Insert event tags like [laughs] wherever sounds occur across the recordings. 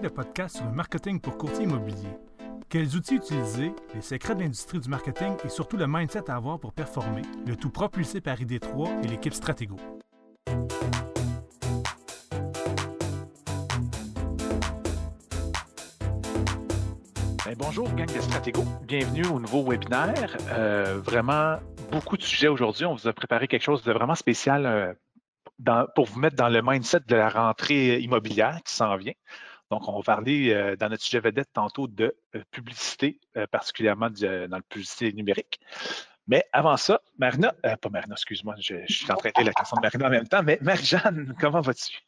le podcast sur le marketing pour courtier immobilier. Quels outils utiliser, les secrets de l'industrie du marketing et surtout le mindset à avoir pour performer, le tout propulsé par ID3 et l'équipe Stratego. Ben, bonjour, gang de Stratego. Bienvenue au nouveau webinaire. Euh, vraiment, beaucoup de sujets aujourd'hui. On vous a préparé quelque chose de vraiment spécial euh, pour vous mettre dans le mindset de la rentrée immobilière qui s'en vient. Donc, on va parler euh, dans notre sujet vedette tantôt de euh, publicité, euh, particulièrement dans la publicité numérique. Mais avant ça, Marina, pas Marina, excuse-moi, je, suis en train de la question de Marina en même temps, mais Marie-Jeanne, [laughs] comment vas-tu?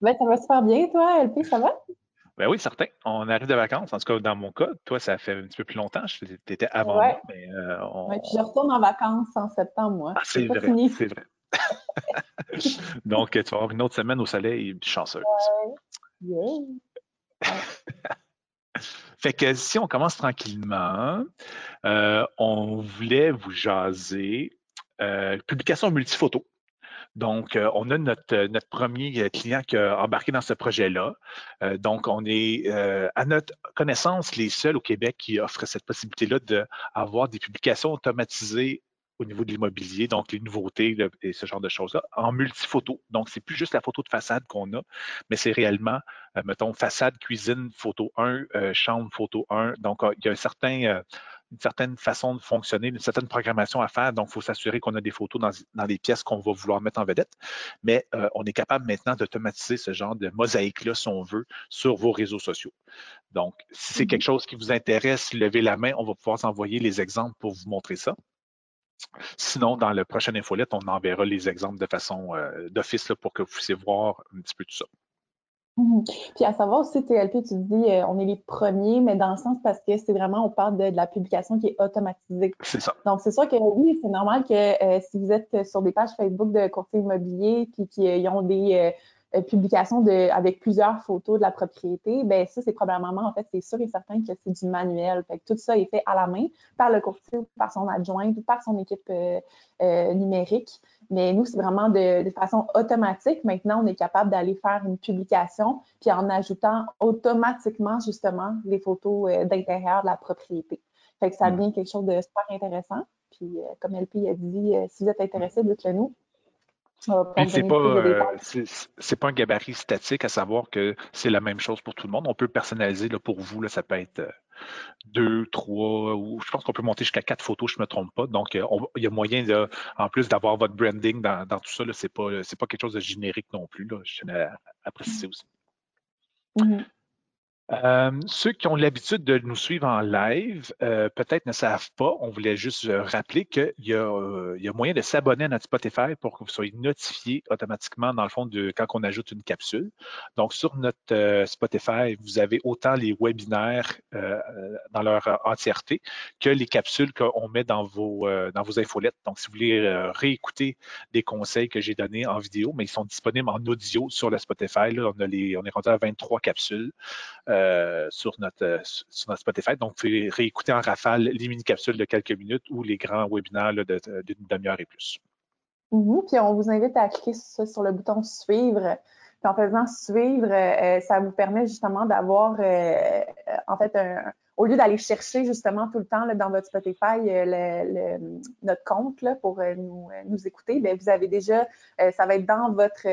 ben, ça va super bien, toi, LP, ça va? Ben oui, certain. On arrive de vacances. En tout cas, dans mon cas, toi, ça fait un petit peu plus longtemps. Tu étais avant moi. Mais, puis je retourne en vacances en septembre, moi. Ah, c'est vrai, c'est vrai. [laughs] Donc, tu vas avoir une autre semaine au soleil, chanceuse. Fait que si on commence tranquillement, euh, on voulait vous jaser euh, publication multifoto. Donc, euh, on a notre, notre premier client qui a embarqué dans ce projet-là. donc, on est, à notre connaissance, les seuls au Québec qui offrent cette possibilité-là d'avoir des publications automatisées au niveau de l'immobilier, donc les nouveautés et ce genre de choses-là, en multiphoto. Donc, c'est plus juste la photo de façade qu'on a, mais c'est réellement, euh, mettons, façade, cuisine, photo 1, euh, chambre, photo 1. Donc, euh, il y a un certain, une certaine façon de fonctionner, une certaine programmation à faire. Donc, il faut s'assurer qu'on a des photos dans, dans les pièces qu'on va vouloir mettre en vedette. Mais on est capable maintenant d'automatiser ce genre de mosaïque-là, si on veut, sur vos réseaux sociaux. Donc, si c'est quelque mm-hmm. chose qui vous intéresse, levez la main, on va pouvoir s'envoyer les exemples pour vous montrer ça. Sinon, dans le prochain infolette, on enverra les exemples de façon euh, d'office pour que vous puissiez voir un petit peu tout ça. Mmh Puis à savoir aussi, TLP, tu dis euh, on est les premiers, mais dans le sens parce que c'est vraiment, on parle de, la publication qui est automatisée. C'est ça. Donc, c'est sûr que oui, c'est normal que euh, si vous êtes sur des pages Facebook de courtiers immobiliers puis qui ont des euh, publication de, avec plusieurs photos de la propriété, ben ça, c'est probablement, en fait, c'est sûr et certain que c'est du manuel. Fait que tout ça est fait à la main par le courtier ou par son adjoint ou par son équipe euh, euh, numérique. Mais nous, c'est vraiment de, façon automatique. Maintenant, on est capable d'aller faire une publication, puis en ajoutant automatiquement, justement, les photos d'intérieur de la propriété. Fait que ça mm. devient quelque chose de super intéressant. Puis, comme LP a dit, si vous êtes intéressé, dites-le nous. C'est pas, euh, c'est pas un gabarit statique, à savoir que c'est la même chose pour tout le monde. On peut personnaliser là, pour vous, là, ça peut être euh, deux, trois, ou je pense qu'on peut monter jusqu'à quatre photos, je ne me trompe pas. Donc, euh, il y a moyen, en plus d'avoir votre branding dans, tout ça, ce n'est pas, pas quelque chose de générique non plus. Là, je tiens à, préciser aussi. Mm-hmm. Euh, ceux qui ont l'habitude de nous suivre en live, euh, peut-être ne savent pas. On voulait juste euh, rappeler qu'il y, a moyen de s'abonner à notre Spotify pour que vous soyez notifié automatiquement, dans le fond, de quand on ajoute une capsule. Donc, sur notre Spotify, vous avez autant les webinaires dans leur entièreté que les capsules qu'on met dans vos, dans vos infolettes. Donc, si vous voulez réécouter des conseils que j'ai donnés en vidéo, mais ils sont disponibles en audio sur le Spotify. Là, on, a les, on est rendu à 23 capsules. Euh, sur, notre, euh, sur notre Spotify. Donc, vous pouvez réécouter en rafale les mini-capsules de quelques minutes ou les grands webinaires d'une demi-heure et plus. Mm-hmm. Puis on vous invite à cliquer sur, le bouton suivre. Puis en faisant suivre, euh, ça vous permet justement d'avoir en fait un, au lieu d'aller chercher justement tout le temps là, dans votre Spotify euh, notre compte là, pour euh, nous, euh, nous, écouter, bien, vous avez déjà, ça va être dans votre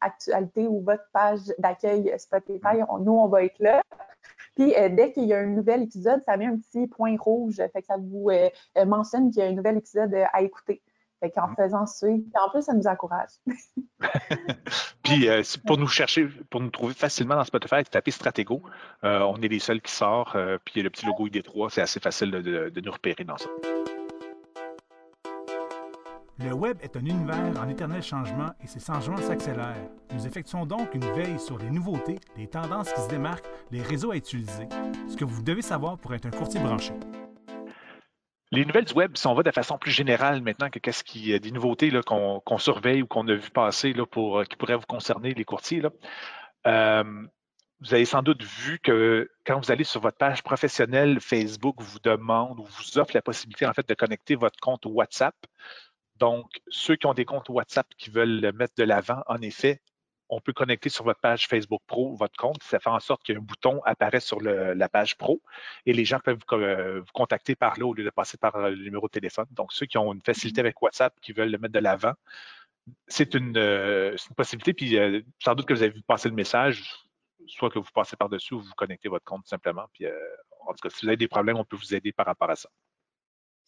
actualité ou votre page d'accueil Spotify. nous, on va être là. Puis dès qu'il y a un nouvel épisode, ça met un petit point rouge. Fait que ça vous mentionne qu'il y a un nouvel épisode à écouter. Fait qu'en mm. faisant suivre, en plus, ça nous encourage. [laughs] [laughs] puis euh, pour nous chercher, pour nous trouver facilement dans Spotify, tapez Stratego. Euh, on est les seuls qui sortent. Euh, puis le petit logo ID3, c'est assez facile de, de, nous repérer dans ça. Le web est un univers en éternel changement et ces changements s'accélèrent. Nous effectuons donc une veille sur les nouveautés, les tendances qui se démarquent, les réseaux à utiliser, ce que vous devez savoir pour être un courtier branché. Les nouvelles du web, si on va de façon plus générale maintenant que qu'est-ce qui des nouveautés qu'on surveille ou qu'on a vu passer là, pour, euh, qui pourraient vous concerner, les courtiers, euh, vous avez sans doute vu que quand vous allez sur votre page professionnelle, Facebook vous demande ou vous offre la possibilité en fait de connecter votre compte WhatsApp. Donc, ceux qui ont des comptes WhatsApp qui veulent le mettre de l'avant, en effet, on peut connecter sur votre page Facebook Pro votre compte. Ça fait en sorte qu'un bouton apparaît sur la page Pro et les gens peuvent vous, contacter par là au lieu de passer par le numéro de téléphone. Donc, ceux qui ont une facilité avec WhatsApp, qui veulent le mettre de l'avant, c'est une, possibilité. Puis, sans doute que vous avez vu passer le message, soit que vous passez par-dessus ou vous connectez votre compte simplement. Puis, en tout cas, si vous avez des problèmes, on peut vous aider par rapport à ça.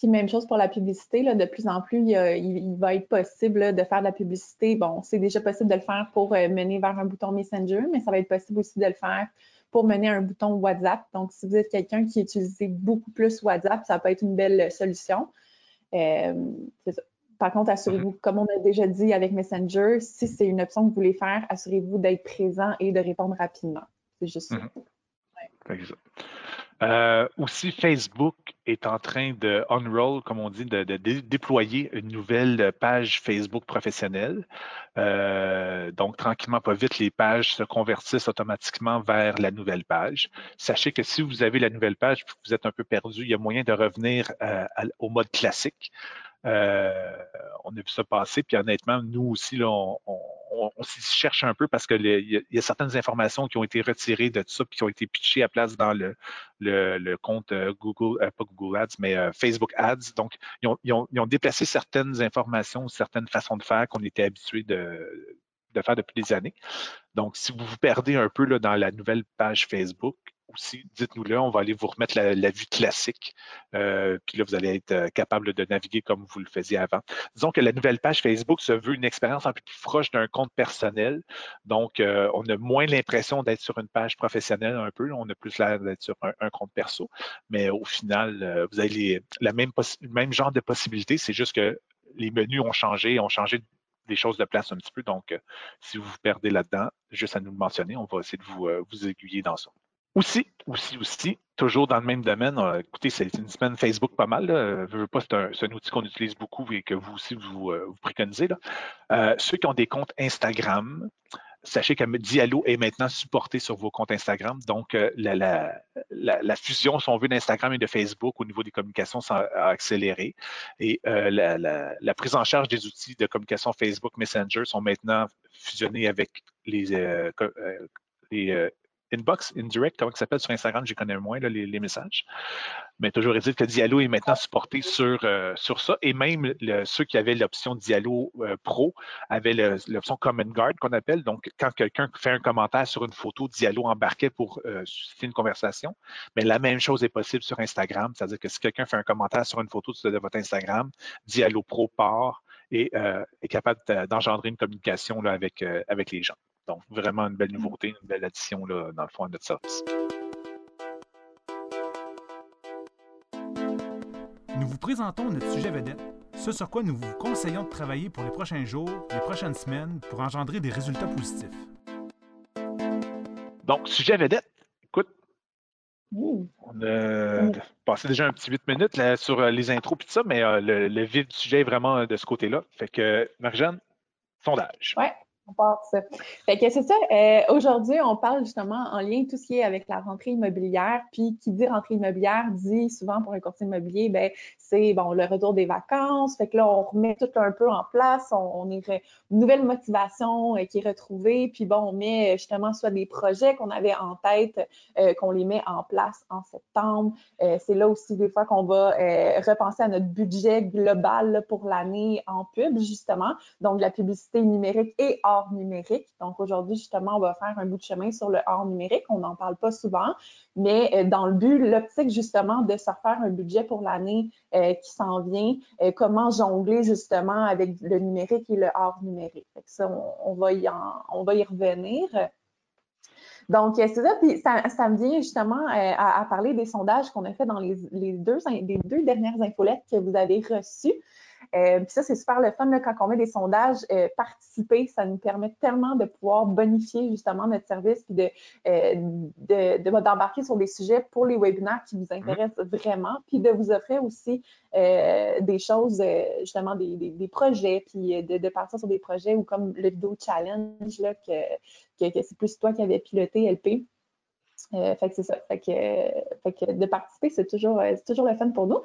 Puis même chose pour la publicité, là, de plus en plus, il, va être possible de faire de la publicité. Bon, c'est déjà possible de le faire pour euh, mener vers un bouton Messenger, mais ça va être possible aussi de le faire pour mener un bouton WhatsApp. Donc, si vous êtes quelqu'un qui utilise beaucoup plus WhatsApp, ça peut être une belle solution. Euh, Par contre, assurez-vous, mm-hmm. comme on a déjà dit avec Messenger, si c'est une option que vous voulez faire, assurez-vous d'être présent et de répondre rapidement. C'est juste ça. Mm-hmm. Euh, aussi, Facebook est en train de unroll, comme on dit, de, déployer une nouvelle page Facebook professionnelle. Euh, donc, tranquillement, pas vite, les pages se convertissent automatiquement vers la nouvelle page. Sachez que si vous avez la nouvelle page vous êtes un peu perdu, il y a moyen de revenir euh, au mode classique. Euh, on a vu ça passer, puis honnêtement, nous aussi, là, on, on, s'y cherche un peu parce qu'il y, y, a certaines informations qui ont été retirées de ça, puis qui ont été pitchées à place dans le, le, compte euh, Google, euh, pas Google Ads, mais Facebook Ads. Donc, ils ont, ils, ont, ils ont, déplacé certaines informations, certaines façons de faire qu'on était habitués de, de faire depuis des années. Donc, si vous vous perdez un peu là, dans la nouvelle page Facebook, aussi, dites-nous-le, on va aller vous remettre la, vue classique. Euh, puis là, vous allez être euh, capable de naviguer comme vous le faisiez avant. Disons que la nouvelle page Facebook se veut une expérience un peu plus proche d'un compte personnel. Donc, euh, on a moins l'impression d'être sur une page professionnelle un peu. On a plus l'air d'être sur un, compte perso. Mais au final, vous avez même le même genre de possibilités. C'est juste que les menus ont changé, ont changé des choses de place un petit peu. Donc, si vous vous perdez là-dedans, juste à nous le mentionner, on va essayer de vous, vous aiguiller dans ça. Aussi, aussi, aussi, toujours dans le même domaine, euh, écoutez, c'est une semaine Facebook pas mal. Là. Je veux pas, c'est un, outil qu'on utilise beaucoup et que vous aussi vous, euh, préconisez. Là. Euh, ceux qui ont des comptes Instagram, sachez que Diallo est maintenant supporté sur vos comptes Instagram. Donc, la, fusion, si on veut, d'Instagram et de Facebook au niveau des communications a accéléré. Et la, la, prise en charge des outils de communication Facebook Messenger sont maintenant fusionnés avec les, les inbox, indirect, comment ça s'appelle sur Instagram, j'y connais moins les, messages. Mais toujours est-il que Diallo est maintenant supporté sur, euh, sur ça. Et même ceux qui avaient l'option Diallo euh, Pro avaient l'option Comment Guard qu'on appelle. Donc, quand quelqu'un fait un commentaire sur une photo, Diallo embarquait pour euh, susciter une conversation. Mais la même chose est possible sur Instagram. C'est-à-dire que si quelqu'un fait un commentaire sur une photo de votre Instagram, Diallo Pro part et est capable d'engendrer une communication avec, avec les gens. Donc, vraiment une belle nouveauté, une belle addition là, dans le fond à notre service. Nous vous présentons notre sujet vedette, ce sur quoi nous vous conseillons de travailler pour les prochains jours, les prochaines semaines, pour engendrer des résultats positifs. Donc, sujet vedette, écoute, on a passé déjà un petit 8 minutes là, sur euh, les intros et tout ça, mais euh, le, le, vif du sujet est vraiment euh, de ce côté-là. Fait que, Marjane, sondage. Ouais. Fait que c'est ça. Euh, aujourd'hui, on parle justement en lien tout ce qui est avec la rentrée immobilière. Puis qui dit rentrée immobilière dit souvent pour un courtier immobilier, ben c'est bon le retour des vacances. Fait que là, on remet tout un peu en place. On, est une nouvelle motivation euh, qui est retrouvée. Puis bon, on met justement soit des projets qu'on avait en tête, euh, qu'on les met en place en septembre. c'est là aussi des fois qu'on va repenser à notre budget global pour l'année en pub, justement. Donc la publicité numérique et hors numérique. Donc aujourd'hui, justement, on va faire un bout de chemin sur le hors numérique. On n'en parle pas souvent, mais euh, dans le but, l'optique justement de se refaire un budget pour l'année euh, qui s'en vient, euh, comment jongler justement avec le numérique et le hors numérique. ça, on, va y on va y revenir. Donc, c'est ça, puis ça, me vient justement à, parler des sondages qu'on a fait dans les, deux, les deux dernières infolettes que vous avez reçues. Euh, puis ça, c'est super le fun quand on met des sondages euh, participer, ça nous permet tellement de pouvoir bonifier justement notre service puis de, euh, d'embarquer sur des sujets pour les webinaires qui vous mm-hmm. intéressent vraiment, puis de vous offrir aussi des choses, justement des, projets, puis de, partir sur des projets ou comme le vidéo challenge là, que, que, c'est plus toi qui avais piloté LP. Euh, fait que c'est ça. Fait que, de participer, c'est toujours, euh, toujours le fun pour nous.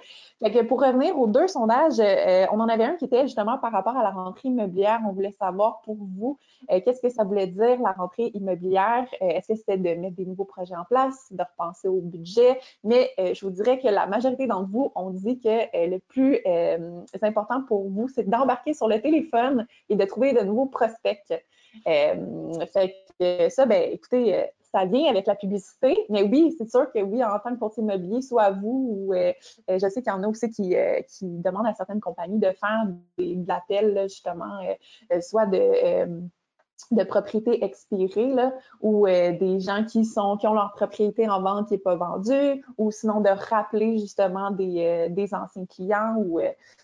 Fait que pour revenir aux deux sondages, euh, on en avait un qui était justement par rapport à la rentrée immobilière. On voulait savoir pour vous, qu'est-ce que ça voulait dire la rentrée immobilière? Est-ce que c'était de mettre des nouveaux projets en place, de repenser au budget? Mais je vous dirais que la majorité d'entre vous ont dit que le plus important pour vous, c'est d'embarquer sur le téléphone et de trouver de nouveaux prospects. fait que ça, ben, écoutez, ça vient avec la publicité. Mais oui, c'est sûr que oui, en tant que courtier immobilier, soit vous ou euh, euh, je sais qu'il y en a aussi qui, euh, qui, demandent à certaines compagnies de faire des, de l'appel, justement, soit de de propriété expirée là, ou des gens qui sont qui ont leur propriété en vente qui n'est pas vendue ou sinon de rappeler justement des, des anciens clients ou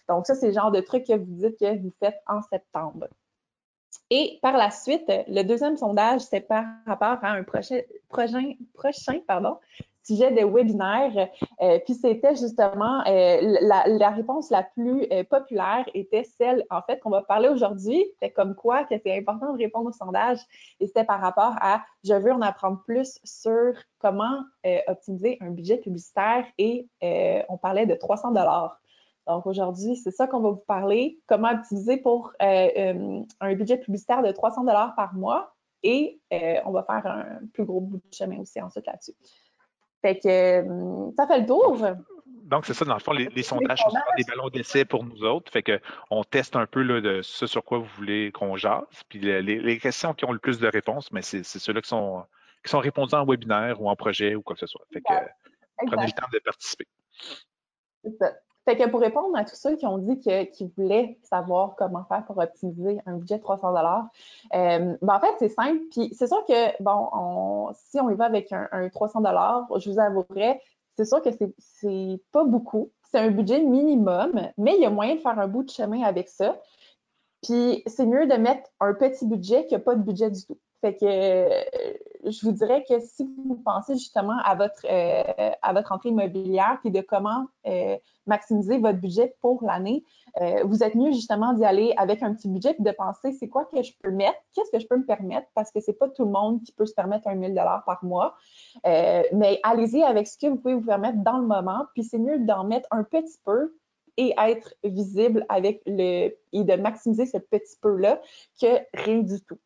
donc ça c'est le genre de truc que vous dites que vous faites en septembre. Et par la suite, le deuxième sondage, c'est par rapport à un prochain, prochain, prochain pardon, sujet de webinaire. Euh, puis c'était justement euh, la, réponse la plus euh, populaire était celle, en fait, qu'on va parler aujourd'hui. C'est comme quoi que c'est important de répondre au sondage. Et c'était par rapport à je veux en apprendre plus sur comment optimiser un budget publicitaire et on parlait de 300 dollars. Donc aujourd'hui, c'est ça qu'on va vous parler, comment optimiser pour euh, euh, un budget publicitaire de 300 dollars par mois et euh, on va faire un plus gros bout de chemin aussi ensuite là-dessus. Fait que ça fait le tour. Donc, c'est ça, dans le fond, les, sondages sont des ballons d'essai pour nous autres. Fait qu'on teste un peu de ce sur quoi vous voulez qu'on jase. Puis les, questions qui ont le plus de réponses, mais c'est ceux-là qui sont, qui sont répondus en webinaire ou en projet ou quoi que ce soit. Fait que prenez le temps de participer. C'est ça. Fait que pour répondre à tous ceux qui ont dit qu'ils voulaient savoir comment faire pour optimiser un budget de 300 dollars, euh, ben en fait, c'est simple. Puis c'est sûr que, bon, si on y va avec un, 300 dollars, je vous avouerai, c'est sûr que c'est pas beaucoup. C'est un budget minimum, mais il y a moyen de faire un bout de chemin avec ça. Puis c'est mieux de mettre un petit budget que pas de budget du tout. Fait que euh, je vous dirais que si vous pensez justement à votre euh, à votre entrée immobilière puis de comment euh, maximiser votre budget pour l'année, vous êtes mieux justement d'y aller avec un petit budget puis de penser c'est quoi que je peux mettre, qu'est-ce que je peux me permettre parce que c'est pas tout le monde qui peut se permettre un 1000 dollars par mois. mais allez-y avec ce que vous pouvez vous permettre dans le moment puis c'est mieux d'en mettre un petit peu et être visible avec le et de maximiser ce petit peu là que rien du tout.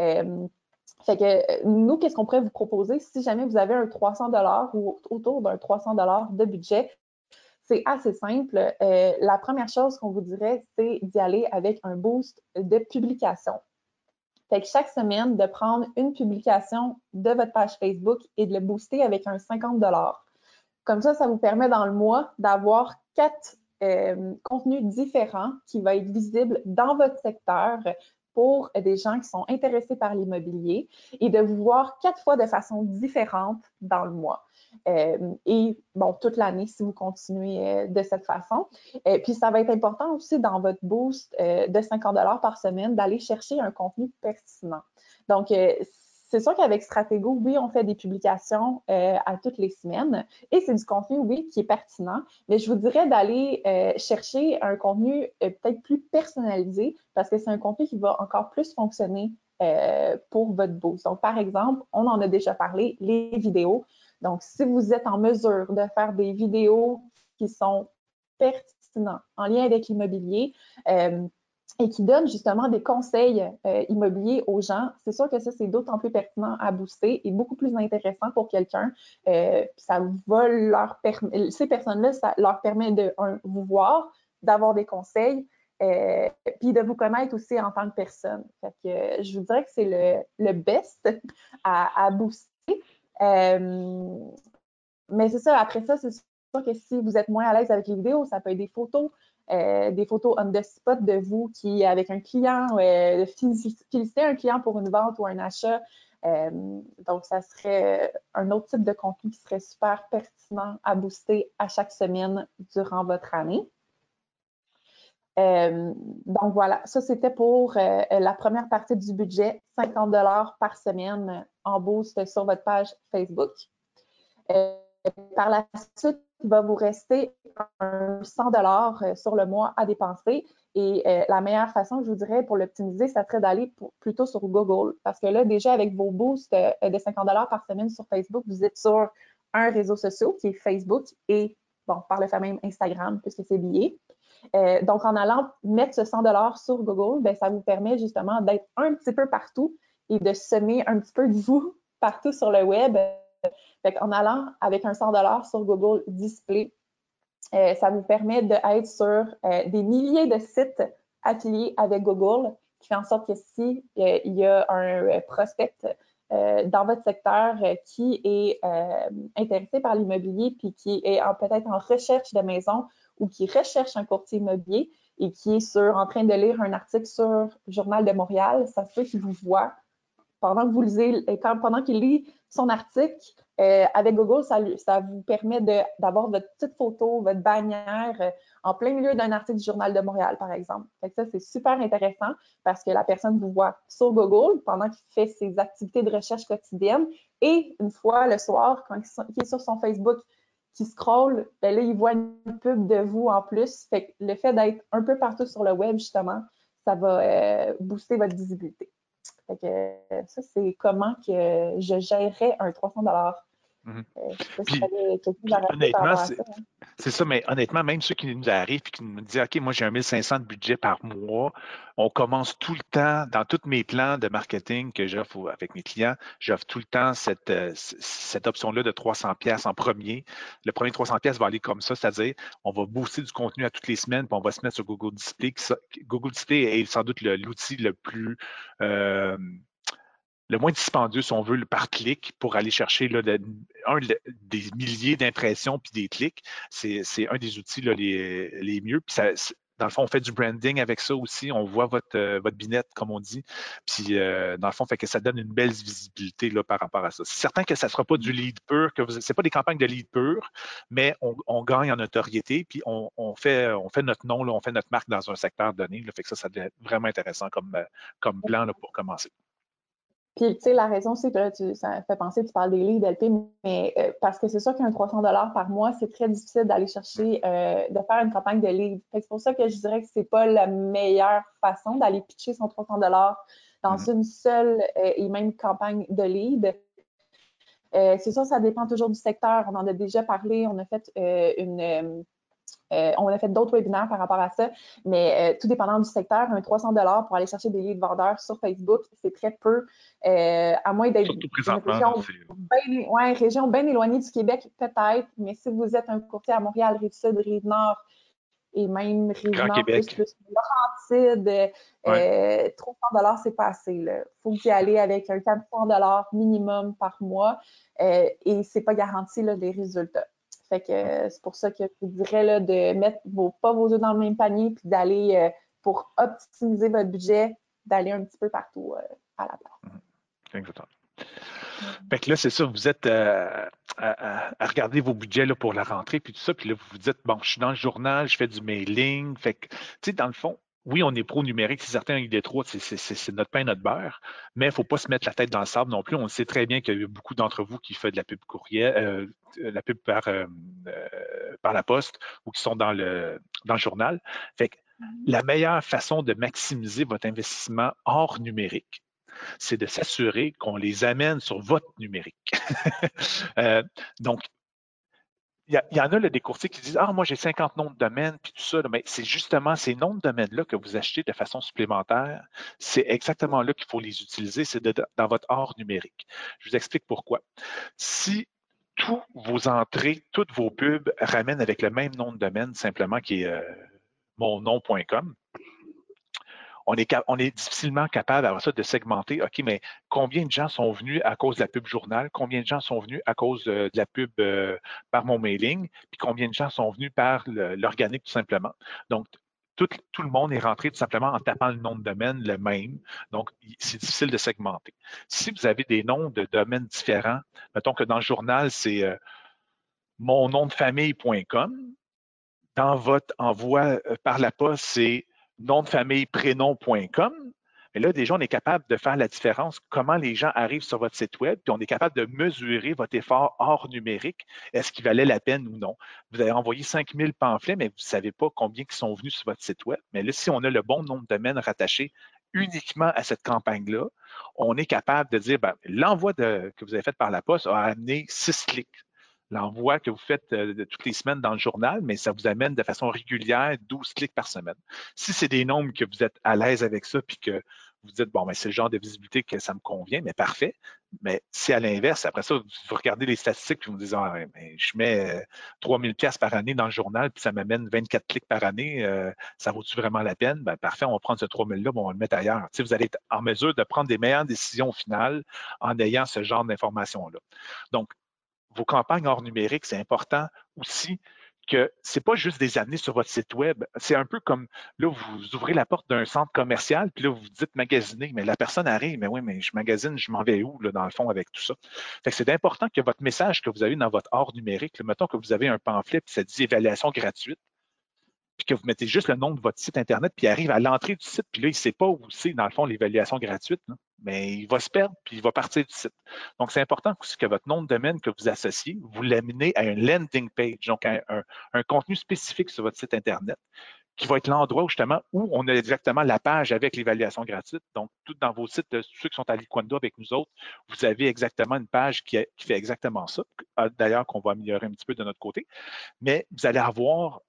Euh, fait que nous, qu'est-ce qu'on pourrait vous proposer? Si jamais vous avez un 300 ou autour d'un 300 de budget? C'est assez simple. Euh, la première chose qu'on vous dirait, c'est d'y aller avec un boost de publication. Fait que chaque semaine, de prendre une publication de votre page Facebook et de le booster avec un 50 Comme ça, ça vous permet dans le mois d'avoir quatre euh, contenus différents qui vont être visibles dans votre secteur pour des gens qui sont intéressés par l'immobilier et de vous voir quatre fois de façon différente dans le mois. Euh, et bon, toute l'année si vous continuez euh, de cette façon. Euh, puis, ça va être important aussi dans votre boost de 50 par semaine d'aller chercher un contenu pertinent. Donc, c'est sûr qu'avec Stratego, oui, on fait des publications euh, à toutes les semaines et c'est du contenu, oui, qui est pertinent, mais je vous dirais d'aller euh, chercher un contenu euh, peut-être plus personnalisé parce que c'est un contenu qui va encore plus fonctionner pour votre boost. Donc, par exemple, on en a déjà parlé, les vidéos. Donc, si vous êtes en mesure de faire des vidéos qui sont pertinentes en lien avec l'immobilier, et qui donne justement des conseils euh, immobiliers aux gens, c'est sûr que ça, c'est d'autant plus pertinent à booster et beaucoup plus intéressant pour quelqu'un. Euh, ça va leur permettre, ces personnes-là, ça leur permet de vous voir, d'avoir des conseils, euh, puis de vous connaître aussi en tant que personne. Fait que je vous dirais que c'est le, le, best à, à booster. mais c'est ça, après ça, c'est sûr que si vous êtes moins à l'aise avec les vidéos, ça peut être des photos, euh, des photos on the spot de vous qui, avec un client, euh, féliciter un client pour une vente ou un achat. Euh, donc, ça serait un autre type de contenu qui serait super pertinent à booster à chaque semaine durant votre année. donc voilà, ça c'était pour la première partie du budget, 50 par semaine en boost sur votre page Facebook. par la suite, va vous rester un 100 dollars euh, sur le mois à dépenser. Et euh, la meilleure façon, je vous dirais, pour l'optimiser, ça serait d'aller plutôt sur Google. Parce que là, déjà, avec vos boosts de 50 dollars par semaine sur Facebook, vous êtes sur un réseau social qui est Facebook et, bon, par le fait même Instagram, puisque c'est lié. donc, en allant mettre ce 100 dollars sur Google, ben, ça vous permet justement d'être un petit peu partout et de semer un petit peu de vous [laughs] partout sur le web. En allant avec un 100 sur Google Display, euh, ça vous permet d'être sur euh, des milliers de sites affiliés avec Google, qui fait en sorte que si euh, il y a un prospect dans votre secteur qui est intéressé par l'immobilier puis qui est peut-être en recherche de maison ou qui recherche un courtier immobilier et qui est sur, en train de lire un article sur Journal de Montréal, ça se peut qu'il vous voit pendant que vous lisez, pendant qu'il lit son article, euh, avec Google, ça, vous permet d'avoir votre petite photo, votre bannière euh, en plein milieu d'un article du Journal de Montréal, par exemple. ça, c'est super intéressant parce que la personne vous voit sur Google pendant qu'il fait ses activités de recherche quotidiennes et une fois le soir, quand il est sur son Facebook, qui scroll, ben là, il voit une pub de vous en plus. Fait le fait d'être un peu partout sur le web, justement, ça va euh, booster votre visibilité. Ça, c'est comment que je gérerais un 300 Mhm. Euh, honnêtement, hein. c'est ça, mais honnêtement, même ceux qui nous arrivent et qui nous disent OK, moi j'ai un 1500 de budget par mois, on commence tout le temps, dans tous mes plans de marketing que j'offre avec mes clients, j'offre tout le temps cette, euh, cette option-là de 300 pièces en premier. Le premier 300 pièces va aller comme ça, c'est-à-dire on va booster du contenu à toutes les semaines, puis on va se mettre sur Google Display. Google Display est sans doute l'outil le, plus euh, le moins dispendieux, si on veut, par clic pour aller chercher là, des milliers d'impressions puis des clics. C'est un des outils les, les, mieux. Puis dans le fond, on fait du branding avec ça aussi. On voit votre, euh, votre binette, comme on dit. Puis, euh, dans le fond, fait que ça donne une belle visibilité là, par rapport à ça. C'est certain que ça ne sera pas du lead pur, que ce pas des campagnes de lead pur, mais on, gagne en notoriété, puis on, fait, on fait notre nom, on fait notre marque dans un secteur donné. Ça, ça devient vraiment intéressant comme, euh, comme plan pour commencer. Puis, tu sais, la raison, c'est que tu, ça fait penser, tu parles des leads LP, mais euh, parce que c'est sûr qu'un 300 par mois, c'est très difficile d'aller chercher, euh, de faire une campagne de leads. C'est pour ça que je dirais que c'est pas la meilleure façon d'aller pitcher son 300 dans mm-hmm. une seule euh, et même campagne de lead. c'est sûr, ça dépend toujours du secteur. On en a déjà parlé. On a fait une euh, on a fait d'autres webinaires par rapport à ça, mais euh, tout dépendant du secteur, un 300 dollars pour aller chercher des leads vendeurs sur Facebook, c'est très peu, euh, à moins d'être une région bien, éloignée du Québec, peut-être, mais si vous êtes un courtier à Montréal, Rive-Sud, Rive-Nord, et même Rive-Nord, plus, plus Laurentide, 300 dollars, c'est pas assez. Il faut y aller avec un 400 dollars minimum par mois et c'est pas garanti là, les résultats. Fait que euh, c'est pour ça que je vous dirais là, de mettre vos, pas vos œufs dans le même panier, puis d'aller, euh, pour optimiser votre budget, d'aller un petit peu partout euh, à la place. Mmh. Exactement. Fait que là, c'est ça, vous êtes à, regarder vos budgets là, pour la rentrée, puis tout ça, puis là, vous vous dites, bon, je suis dans le journal, je fais du mailing. Fait que, tu sais, dans le fond, oui, on est pro-numérique, c'est certain, ID3, c'est notre pain, notre beurre, mais il ne faut pas se mettre la tête dans le sable non plus. On sait très bien qu'il y a beaucoup d'entre vous qui font de la pub courriel, euh, la pub par, euh, euh, par la poste ou qui sont dans le, dans le journal. Fait que la meilleure façon de maximiser votre investissement hors numérique, c'est de s'assurer qu'on les amène sur votre numérique. [laughs] donc, il y, en a des courtiers qui disent Ah, moi j'ai 50 noms de domaine, puis tout ça, mais c'est justement ces noms de domaine-là que vous achetez de façon supplémentaire. C'est exactement là qu'il faut les utiliser, c'est dans votre hors numérique. Je vous explique pourquoi. Si tous vos entrées, toutes vos pubs ramènent avec le même nom de domaine, simplement qui est euh, monnom.com, on est, difficilement capable après ça de segmenter, OK, mais combien de gens sont venus à cause de la pub journal, combien de gens sont venus à cause de, la pub euh, par mon mailing, puis combien de gens sont venus par l'organique tout simplement? Donc, tout, tout, le monde est rentré tout simplement en tapant le nom de domaine le même. Donc, c'est difficile de segmenter. Si vous avez des noms de domaines différents, mettons que dans le journal, c'est euh, mon nom de famille.com. Dans votre envoi euh, par la poste, c'est nom de famille prénom.com, Mais là, déjà, on est capable de faire la différence, comment les gens arrivent sur votre site web, puis on est capable de mesurer votre effort hors numérique. Est-ce qu'il valait la peine ou non? Vous avez envoyé 5000 pamphlets, mais vous ne savez pas combien qui sont venus sur votre site web. Mais là, si on a le bon nombre de domaines rattachés uniquement à cette campagne-là, on est capable de dire, ben, l'envoi que vous avez fait par la poste a amené six clics l'envoi que vous faites euh, toutes les semaines dans le journal, mais ça vous amène de façon régulière 12 clics par semaine. Si c'est des nombres que vous êtes à l'aise avec ça, puis que vous dites, bon, mais c'est le genre de visibilité que ça me convient, mais parfait. Mais si à l'inverse, après ça, vous regardez les statistiques, puis vous dites, ah, je mets 3000 euh, pièces par année dans le journal, puis ça m'amène 24 clics par année, euh, ça vaut-tu vraiment la peine? Ben, parfait, on va prendre ce 3000-là, on va le mettre ailleurs. Vous allez être en mesure de prendre des meilleures décisions au final en ayant ce genre d'informations-là. Donc, vos campagnes hors numérique, c'est important aussi que c'est pas juste des années sur votre site web. C'est un peu comme là, vous ouvrez la porte d'un centre commercial, puis là, vous dites magasiner, mais la personne arrive, mais oui, mais je magasine, je m'en vais où, là, dans le fond, avec tout ça? Fait que c'est important que votre message que vous avez dans votre hors numérique, le mettons que vous avez un pamphlet, puis ça dit évaluation gratuite, puis que vous mettez juste le nom de votre site Internet, puis il arrive à l'entrée du site, puis là, il ne sait pas où c'est, dans le fond, l'évaluation gratuite mais il va se perdre puis il va partir du site. Donc, c'est important que votre nom de domaine que vous associez, vous l'amenez à une landing page, donc un, contenu spécifique sur votre site Internet, qui va être l'endroit justement où on a exactement la page avec l'évaluation gratuite. Donc, tout dans vos sites, ceux qui sont à Liquando avec nous autres, vous avez exactement une page qui, qui fait exactement ça. D'ailleurs, qu'on va améliorer un petit peu de notre côté. Mais vous allez avoir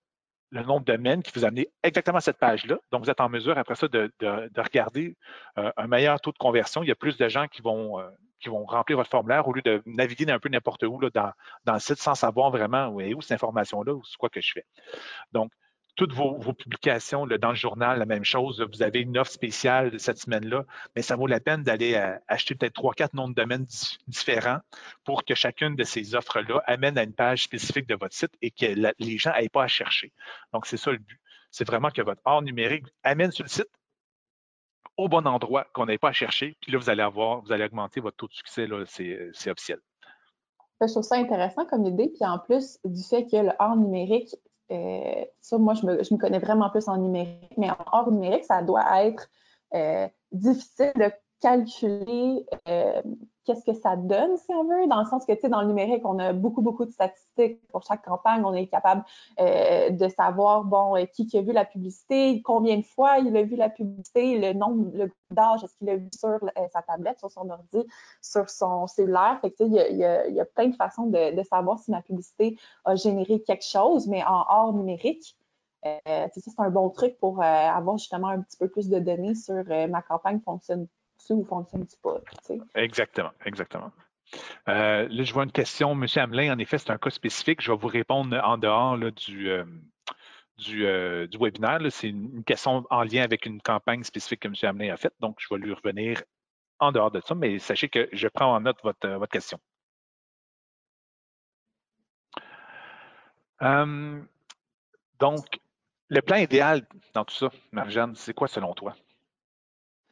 le nombre de domaines qui vous amener exactement à cette page-là. Donc, vous êtes en mesure, après ça, de, regarder euh, un meilleur taux de conversion. Il y a plus de gens qui vont, euh, qui vont remplir votre formulaire au lieu de naviguer un peu n'importe où là, dans, dans, le site sans savoir vraiment où est où cette information-là ou c'est quoi que je fais. Donc, toutes vos, publications dans le journal, la même chose. Vous avez une offre spéciale cette semaine-là, mais ça vaut la peine d'aller euh, acheter peut-être trois, quatre noms de domaines différents pour que chacune de ces offres-là amène à une page spécifique de votre site et que les gens n'aient pas à chercher. Donc, c'est ça le but. C'est vraiment que votre art numérique amène sur le site au bon endroit, qu'on n'ait pas à chercher. Puis là, vous allez avoir, vous allez augmenter votre taux de succès. C'est officiel. Je trouve ça intéressant comme idée. Puis en plus du fait que le art numérique, euh, ça, moi, je me, connais vraiment plus en numérique, mais en hors numérique, ça doit être euh, difficile de calculer euh, qu'est-ce que ça donne, si on veut, dans le sens que, tu sais, dans le numérique, on a beaucoup, beaucoup de statistiques pour chaque campagne. On est capable euh, de savoir, bon, euh, qui, a vu la publicité, combien de fois il a vu la publicité, le nombre, le d'âge, est-ce qu'il a vu sur sa tablette, sur son ordi, sur son cellulaire. Tu sais, il y, a, y a, plein de façons de, savoir si ma publicité a généré quelque chose, mais en hors numérique, c'est un bon truc pour avoir justement un petit peu plus de données sur ma campagne fonctionne ou fonctionne pas. Exactement, exactement. Euh, là, je vois une question, M. Hamelin. En effet, c'est un cas spécifique. Je vais vous répondre en dehors du, euh, euh, du, webinaire. C'est une, question en lien avec une campagne spécifique que M. Hamelin a faite. Donc, je vais lui revenir en dehors de ça, mais sachez que je prends en note votre, votre question. donc, le plan idéal dans tout ça, Marjane, c'est quoi selon toi?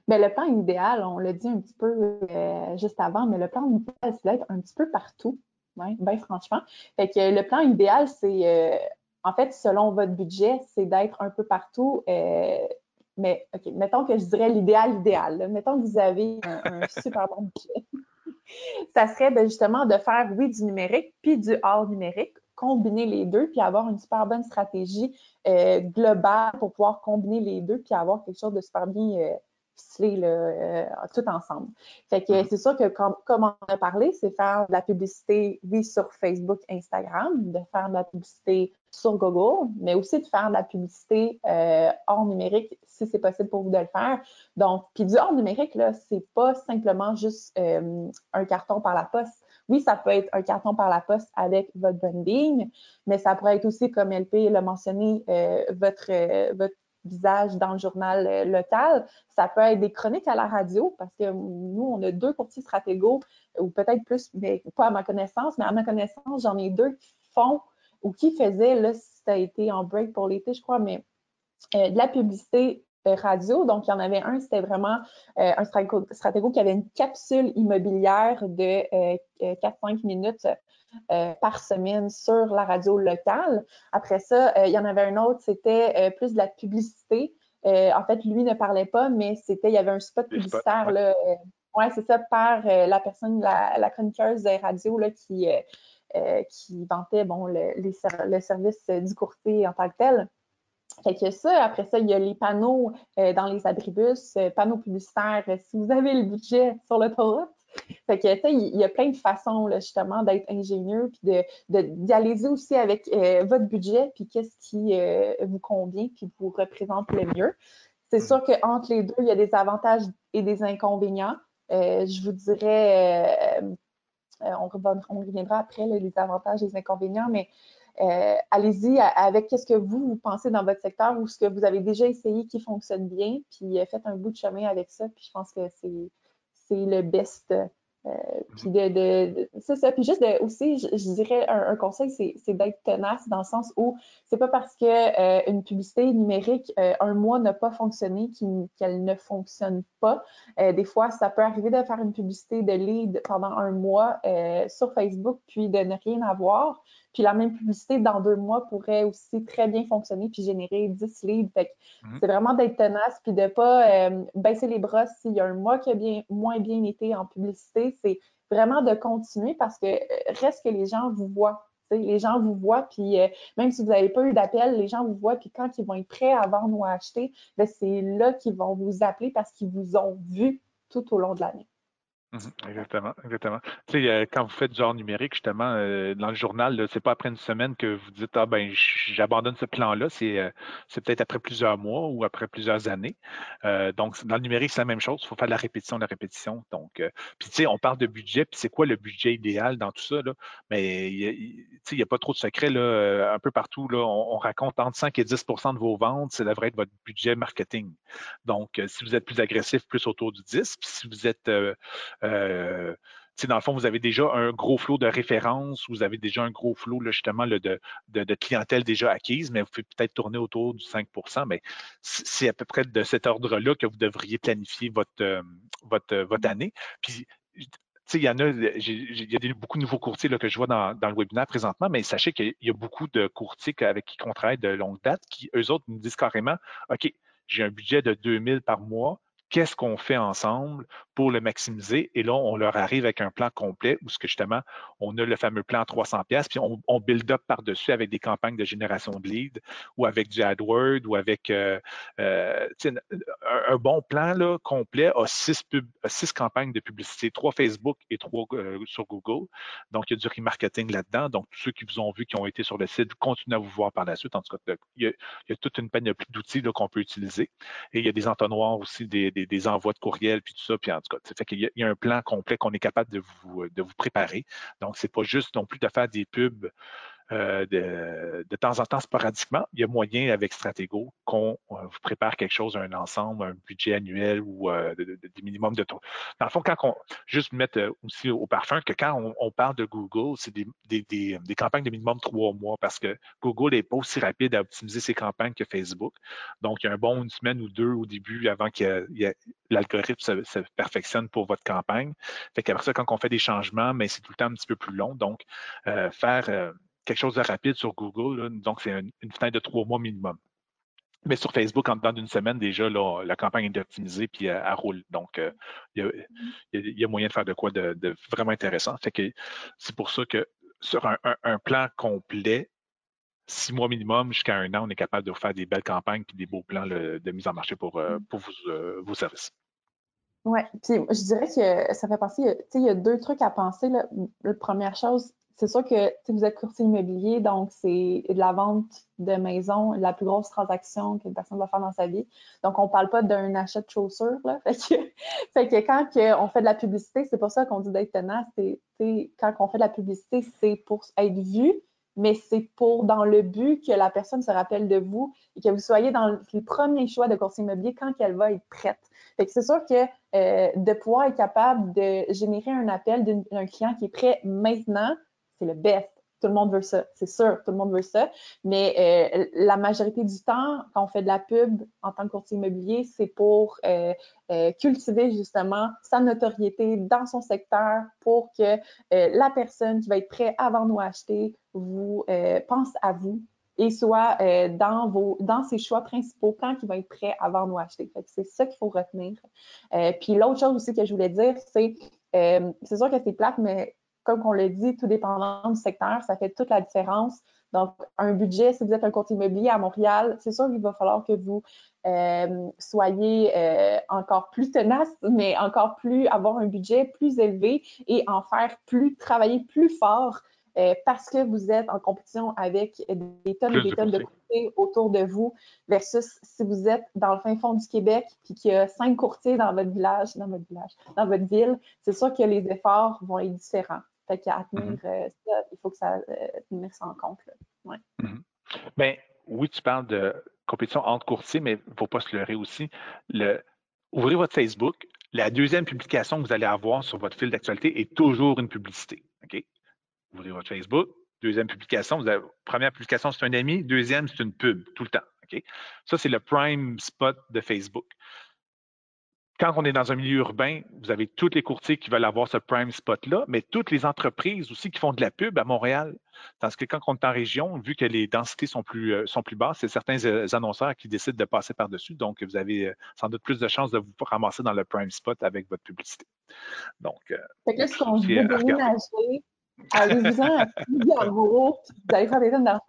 Mais le plan idéal, on l'a dit un petit peu euh, juste avant, mais le plan idéal, c'est d'être un petit peu partout, ouais, bien franchement. Fait que le plan idéal, c'est, euh, en fait, selon votre budget, c'est d'être un peu partout. Euh, mais, OK, mettons que je dirais l'idéal idéal. Mettons que vous avez un, [laughs] super bon budget. Ça serait justement de faire, oui, du numérique, puis du hors numérique, combiner les deux, puis avoir une super bonne stratégie globale pour pouvoir combiner les deux, puis avoir quelque chose de super bien euh, tout ensemble. Fait que mm-hmm. c'est sûr que comme, on a parlé, c'est faire de la publicité, oui, sur Facebook, Instagram, de faire de la publicité sur Google, mais aussi de faire de la publicité euh, hors numérique si c'est possible pour vous de le faire. Donc, puis du hors numérique, là, c'est pas simplement juste euh, un carton par la poste. Oui, ça peut être un carton par la poste avec votre branding, mais ça pourrait être aussi, comme LP l'a mentionné, votre, votre visage dans le journal euh, local. Ça peut être des chroniques à la radio parce que nous, on a deux courtiers stratégaux ou peut-être plus, mais pas à ma connaissance, mais à ma connaissance, j'en ai deux qui font ou qui faisaient, là, ça a été en break pour l'été, je crois, mais euh, de la publicité radio. Donc, il y en avait un, c'était vraiment un stratégo qui avait une capsule immobilière de 4-5 minutes euh, par semaine sur la radio locale. Après ça, euh, il y en avait un autre, c'était euh, plus de la publicité en fait, lui ne parlait pas, mais c'était, il y avait un spot publicitaire, là, ouais, c'est ça, par la personne, la, la chroniqueuse radio, là, qui, qui vantait, bon, le, le service du courtier en tant que tel. Fait que ça, après ça, il y a les panneaux dans les abribus, panneaux publicitaires, si vous avez le budget sur l'autoroute, fait que, il y a plein de façons, là, justement, d'être ingénieux, puis de, d'y aller aussi avec euh, votre budget, puis qu'est-ce qui euh, vous convient, puis vous représente le mieux. C'est sûr qu'entre les deux, il y a des avantages et des inconvénients. Euh, je vous dirais, on, reviendra après, les avantages et les inconvénients, mais allez-y avec qu'est-ce que vous, vous pensez dans votre secteur ou ce que vous avez déjà essayé qui fonctionne bien, puis faites un bout de chemin avec ça, puis je pense que c'est le best. Euh, puis de, de, c'est ça. Puis juste aussi, je, dirais un, conseil, c'est, d'être tenace dans le sens où c'est pas parce que euh, une publicité numérique euh, un mois n'a pas fonctionné qu'elle ne fonctionne pas. des fois, ça peut arriver de faire une publicité de lead pendant un mois sur Facebook puis de ne rien avoir. Puis la même publicité dans deux mois pourrait aussi très bien fonctionner puis générer 10 leads. Fait mhm. c'est vraiment d'être tenace puis de pas euh, baisser les bras s'il y a un mois qui a bien, moins bien été en publicité. C'est vraiment de continuer parce que euh, reste que les gens vous voient. Les gens vous voient, puis euh, même si vous n'avez pas eu d'appel, les gens vous voient, puis quand ils vont être prêts à vendre ou à acheter, ben, c'est là qu'ils vont vous appeler parce qu'ils vous ont vu tout au long de l'année. Mhm, exactement, exactement. Tu sais, euh, quand vous faites du genre numérique, justement, euh, dans le journal, c'est pas après une semaine que vous dites Ah ben j'abandonne ce plan-là, c'est euh, c'est peut-être après plusieurs mois ou après plusieurs années. donc, dans le numérique, c'est la même chose. Il faut faire de la répétition, de la répétition. Donc, puis tu sais, on parle de budget, puis c'est quoi le budget idéal dans tout ça? Là? Mais tu sais, il n'y a pas trop de secrets là, un peu partout. Là, on, raconte entre 5 et 10% de vos ventes, ça devrait être votre budget marketing. Donc, si vous êtes plus agressif, plus autour du 10, puis si vous êtes dans le fond, vous avez déjà un gros flot de références, vous avez déjà un gros flot justement de, clientèle déjà acquise, mais vous pouvez peut-être tourner autour du 5% mais c'est à peu près de cet ordre-là que vous devriez planifier votre, euh, votre, votre mmh. année. Puis, il y en a, il y a beaucoup de nouveaux courtiers là, que je vois dans, dans, le webinaire présentement, mais sachez qu'il y a beaucoup de courtiers avec qui on travaille de longue date qui, eux autres, nous disent carrément, OK, j'ai un budget de 2000 par mois, qu'est-ce qu'on fait ensemble pour le maximiser. Et là, on leur arrive avec un plan complet où, ce que justement, on a le fameux plan 300 pièces, puis on, build up par-dessus avec des campagnes de génération de leads ou avec du AdWord ou avec euh, euh, un, bon plan là, complet a six, six campagnes de publicité, trois Facebook et trois euh, sur Google. Donc, il y a du remarketing là-dedans. Donc, tous ceux qui vous ont vu, qui ont été sur le site, continuent à vous voir par la suite. En tout cas, il y a, il y a toute une panoplie d'outils qu'on peut utiliser. Et il y a des entonnoirs aussi, des, envois de courriel, puis tout ça. Puis en tout cas, fait qu'il y, y, a un plan complet qu'on est capable de vous, de vous préparer. Donc, c'est pas juste non plus de faire des pubs euh, de, temps en temps sporadiquement, il y a moyen avec Stratego qu'on euh, vous prépare quelque chose, un ensemble, un budget annuel ou euh, des minimums de taux. Dans le fond, quand on juste mettre aussi au parfum que quand on, parle de Google, c'est des, des, campagnes de minimum trois mois parce que Google n'est pas aussi rapide à optimiser ses campagnes que Facebook. Donc, il y a un bon une semaine ou deux au début avant que l'algorithme se, perfectionne pour votre campagne. Fait qu'après ça, quand on fait des changements, mais c'est tout le temps un petit peu plus long. Donc, faire quelque chose de rapide sur Google. donc, c'est une, fenêtre de trois mois minimum. Mais sur Facebook, en dedans d'une semaine, déjà, la campagne est optimisée puis elle, roule. Donc, euh, il y, a moyen de faire de quoi de, vraiment intéressant. Fait que c'est pour ça que sur un, plan complet, six mois minimum jusqu'à un an, on est capable de faire des belles campagnes puis des beaux plans de mise en marché pour, euh, pour euh, vos services. Oui, puis je dirais que ça fait penser, il y a deux trucs à penser. La première chose, c'est sûr que vous êtes courtier immobilier, donc c'est de la vente de maison, la plus grosse transaction qu'une personne va faire dans sa vie. Donc, on ne parle pas d'un achat de chaussures. Là. [laughs] Fait, que, quand on fait de la publicité, c'est pour ça qu'on dit d'être tenace. quand on fait de la publicité, c'est pour être vu, mais c'est pour dans le but que la personne se rappelle de vous et que vous soyez dans les premiers choix de courtier immobilier quand elle va être prête. Fait que c'est sûr que euh, de pouvoir être capable de générer un appel d'un client qui est prêt maintenant, c'est le best. Tout le monde veut ça, c'est sûr, tout le monde veut ça. Mais euh, la majorité du temps, quand on fait de la pub en tant que courtier immobilier, c'est pour euh, euh, cultiver justement sa notoriété dans son secteur pour que la personne qui va être prête vendre ou acheter vous pense à vous et soit dans, vos, dans ses choix principaux quand il va être prêt à vendre ou acheter. c'est ça qu'il faut retenir. puis l'autre chose aussi que je voulais dire, c'est c'est sûr que c'est plate, mais comme on l'a dit, tout dépendant du secteur, ça fait toute la différence. Donc, un budget, si vous êtes un courtier immobilier à Montréal, c'est sûr qu'il va falloir que vous euh, soyez euh, encore plus tenace, mais encore plus avoir un budget plus élevé et en faire plus, travailler plus fort euh, parce que vous êtes en compétition avec des tonnes et des tonnes de courtiers autour de vous versus si vous êtes dans le fin fond du Québec puis qu'il y a cinq courtiers dans votre village, dans votre village, dans votre ville, c'est sûr que les efforts vont être différents. Fait qu'à tenir mm-hmm. ça, il faut que ça tenir ça en compte. Ouais. Mm-hmm. Ben, oui, tu parles de compétition entre courtiers, mais il ne faut pas se leurrer aussi. Le, ouvrez votre Facebook. La deuxième publication que vous allez avoir sur votre fil d'actualité est toujours une publicité. OK? Ouvrez votre Facebook. Deuxième publication, vous avez, première publication, c'est un ami. Deuxième, c'est une pub, tout le temps. Ça, c'est le prime spot de Facebook quand on est dans un milieu urbain, vous avez tous les courtiers qui veulent avoir ce prime spot-là, mais toutes les entreprises aussi qui font de la pub à Montréal. Parce que quand on est en région, vu que les densités sont plus, euh, sont plus basses, c'est certains euh, annonceurs qui décident de passer par-dessus. Donc, vous avez euh, sans doute plus de chances de vous ramasser dans le prime spot avec votre publicité. Donc, fait que ce qu'on veut déménager, Allez-y-en vous allez faire des tonnes d'argent.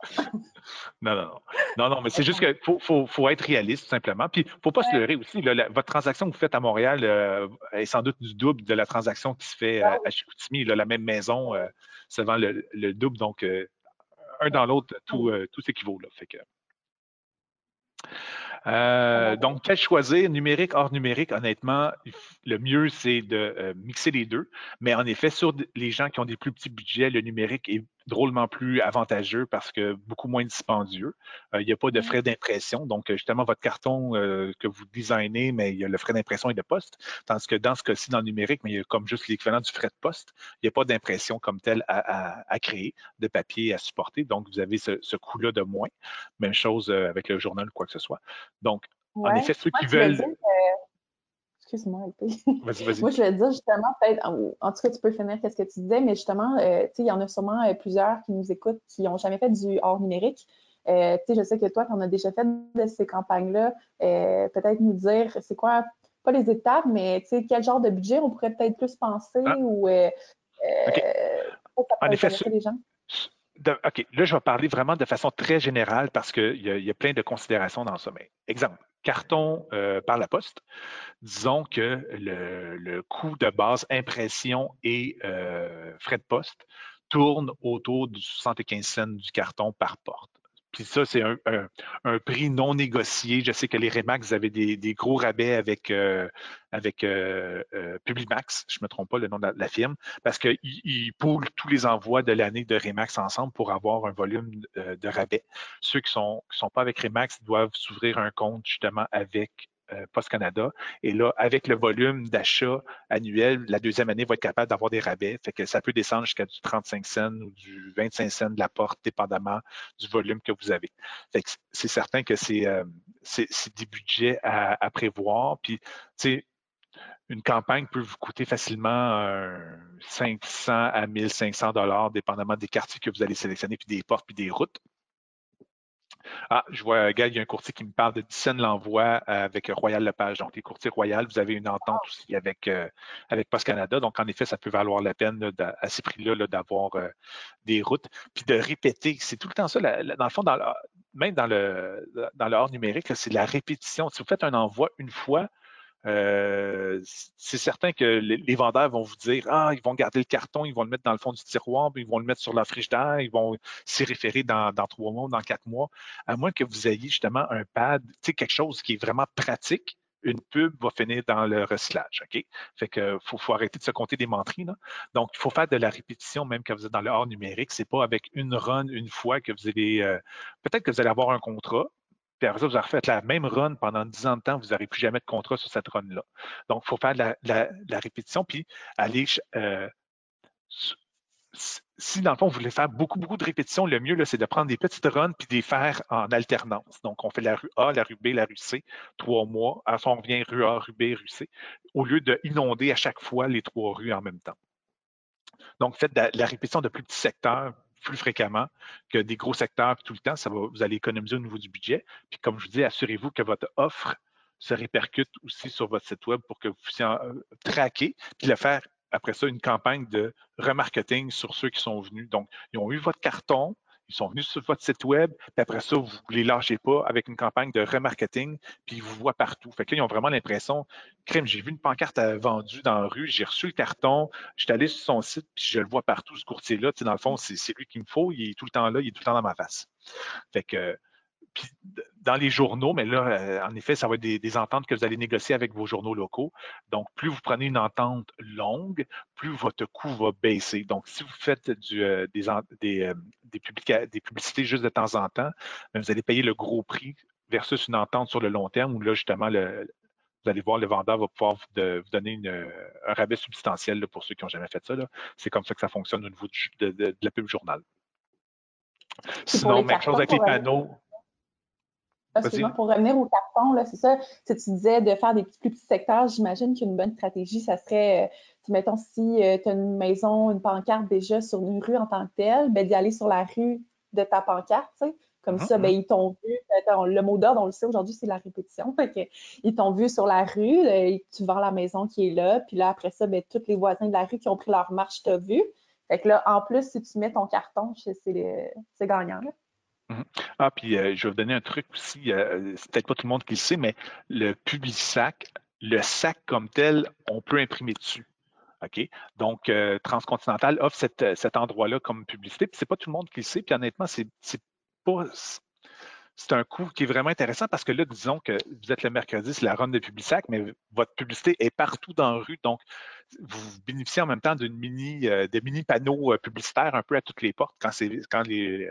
Non, non, non. Non, non, mais c'est juste qu'il faut, faut, être réaliste, tout simplement. Puis, il ne faut pas se leurrer aussi. votre transaction que vous faites à Montréal euh, est sans doute du double de la transaction qui se fait euh, à Chicoutimi. la même maison, euh, se vend le, double. Donc, un dans l'autre, tout, tout s'équivaut. Fait que... Euh, donc, quel choisir, numérique, hors numérique? Honnêtement, le mieux, c'est de euh, mixer les deux. Mais en effet, sur les gens qui ont des plus petits budgets, le numérique est drôlement plus avantageux parce que beaucoup moins dispendieux. Euh, il n'y a pas de frais d'impression. Donc, justement, votre carton que vous designez, mais il y a le frais d'impression et de poste. Tandis que dans ce cas-ci, dans le numérique, mais il y a comme juste l'équivalent du frais de poste. Il n'y a pas d'impression comme telle à, créer, de papier à supporter. Donc, vous avez ce, ce coût-là de moins. Même chose avec le journal ou quoi que ce soit. Donc, en effet, ceux qui veulent. Excuse-moi, vas-y, vas-y. [laughs] Moi, je vais dire justement, peut-être, en, tout cas, tu peux finir ce que tu disais, mais justement, euh, tu sais, il y en a sûrement euh, plusieurs qui nous écoutent qui n'ont jamais fait du hors numérique. Euh, tu sais, je sais que toi, tu en as déjà fait de ces campagnes-là. peut-être nous dire, c'est quoi, pas les étapes, mais tu sais, quel genre de budget on pourrait peut-être plus penser ah. ou. en effet, les gens? OK, là, je vais parler vraiment de façon très générale parce qu'il y, a plein de considérations dans le sommet. Exemple, carton euh, par la poste. Disons que le, coût de base impression et euh, frais de poste tourne autour du 75 cents du carton par porte. Puis ça, c'est un, prix non négocié. Je sais que les Remax, vous avez des, gros rabais avec, euh, avec euh, euh, Publimax, je ne me trompe pas le nom de la, firme, parce qu'ils poulent tous les envois de l'année de Remax ensemble pour avoir un volume de rabais. Ceux qui ne sont, qui sont pas avec Remax doivent s'ouvrir un compte justement avec euh, Post Canada. Et là, avec le volume d'achat annuel, la deuxième année va être capable d'avoir des rabais. Fait que ça peut descendre jusqu'à du 35 cents ou du 25 cents de la porte, dépendamment du volume que vous avez. C'est certain que c'est euh, des budgets à, prévoir. Une campagne peut vous coûter facilement 500 à 1500 dollars, dépendamment des quartiers que vous allez sélectionner, puis des portes, puis des routes. Ah, je vois, Gaël, il y a un courtier qui me parle de Dixon l'envoi euh, avec Royal Lepage. Donc, les courtiers Royal, vous avez une entente aussi avec, euh, avec Post Canada. Donc, en effet, ça peut valoir la peine à ces prix-là d'avoir euh, des routes. Puis de répéter, c'est tout le temps ça. dans le fond, même dans le, dans le hors numérique, c'est la répétition. Si vous faites un envoi une fois, euh, c'est certain que les, vendeurs vont vous dire Ah, ils vont garder le carton, ils vont le mettre dans le fond du tiroir, ils vont le mettre sur la frigidaire, ils vont s'y référer dans, trois mois, dans quatre mois, à moins que vous ayez justement un pad, tu sais, quelque chose qui est vraiment pratique. Une pub va finir dans le recyclage, OK? Fait que faut, faut arrêter de se compter des menteries, là. Donc, il faut faire de la répétition même quand vous êtes dans le hors numérique. C'est pas avec une run une fois que vous allez, euh, peut-être que vous allez avoir un contrat, puis après ça, vous avez la même run pendant 10 ans de temps, vous n'aurez plus jamais de contrat sur cette run-là. Donc, il faut faire de la, répétition, puis aller. Euh, si dans le fond, vous voulez faire beaucoup, beaucoup de répétitions, le mieux, c'est de prendre des petites runs puis de les faire en alternance. Donc, on fait la rue A, la rue B, la rue C, trois mois. Ça, on revient rue A, rue B, rue C, au lieu d'inonder à chaque fois les trois rues en même temps. Donc, faites de la, répétition de plus petits secteurs, plus fréquemment que des gros secteurs tout le temps. Vous allez économiser au niveau du budget. Puis comme je vous dis, assurez-vous que votre offre se répercute aussi sur votre site web pour que vous puissiez euh, traquer, puis le faire après ça une campagne de remarketing sur ceux qui sont venus. Donc, ils ont eu votre carton, ils sont venus sur votre site web, puis après ça, vous ne les lâchez pas avec une campagne de remarketing, puis ils vous voient partout. Fait que là, ils ont vraiment l'impression, crème, j'ai vu une pancarte vendue dans la rue, j'ai reçu le carton, je allé sur son site, puis je le vois partout, ce courtier-là. Dans le fond, c'est lui qu'il me faut, il est tout le temps là, il est tout le temps dans ma face. Fait que dans les journaux, mais là, euh, en effet, ça va être des, ententes que vous allez négocier avec vos journaux locaux. Donc, plus vous prenez une entente longue, plus votre coût va baisser. Donc, si vous faites du, euh, des, des, euh, des, publicités juste de temps en temps, ben, vous allez payer le gros prix versus une entente sur le long terme où là, justement, le, vous allez voir, le vendeur va pouvoir vous, donner un rabais substantiel pour ceux qui n'ont jamais fait ça. C'est comme ça que ça fonctionne au niveau de, la pub journal. Sinon, même chose avec les panneaux. Excuse-moi, pour revenir au carton, c'est ça, si tu disais de faire des plus petits secteurs, j'imagine qu'une bonne stratégie, ça serait, euh, mettons, si euh, tu as une maison, une pancarte déjà sur une rue en tant que telle, ben, d'y aller sur la rue de ta pancarte, tu sais. Comme mm-hmm, ça, ben, mm-hmm. ils t'ont vu. Le mot d'ordre, on le sait aujourd'hui, c'est la répétition. [laughs] ils t'ont vu sur la rue, euh, tu vends la maison qui est là, puis là, après ça, ben, tous les voisins de la rue qui ont pris leur marche t'ont vu. Fait que là, en plus, si tu mets ton carton, c'est gagnant. Mhm. Ah, puis euh, je vais vous donner un truc aussi, euh, c'est peut-être pas tout le monde qui le sait, mais le sac, le sac comme tel, on peut imprimer dessus. OK? Donc, euh, Transcontinental offre cet endroit-là comme publicité, puis c'est pas tout le monde qui le sait, puis honnêtement, c'est pas. C'est un coût qui est vraiment intéressant parce que là, disons que vous êtes le mercredi, c'est la run de sac, mais votre publicité est partout dans la rue. Donc, vous bénéficiez en même temps d'une mini, des mini panneaux publicitaires un peu à toutes les portes quand, quand les,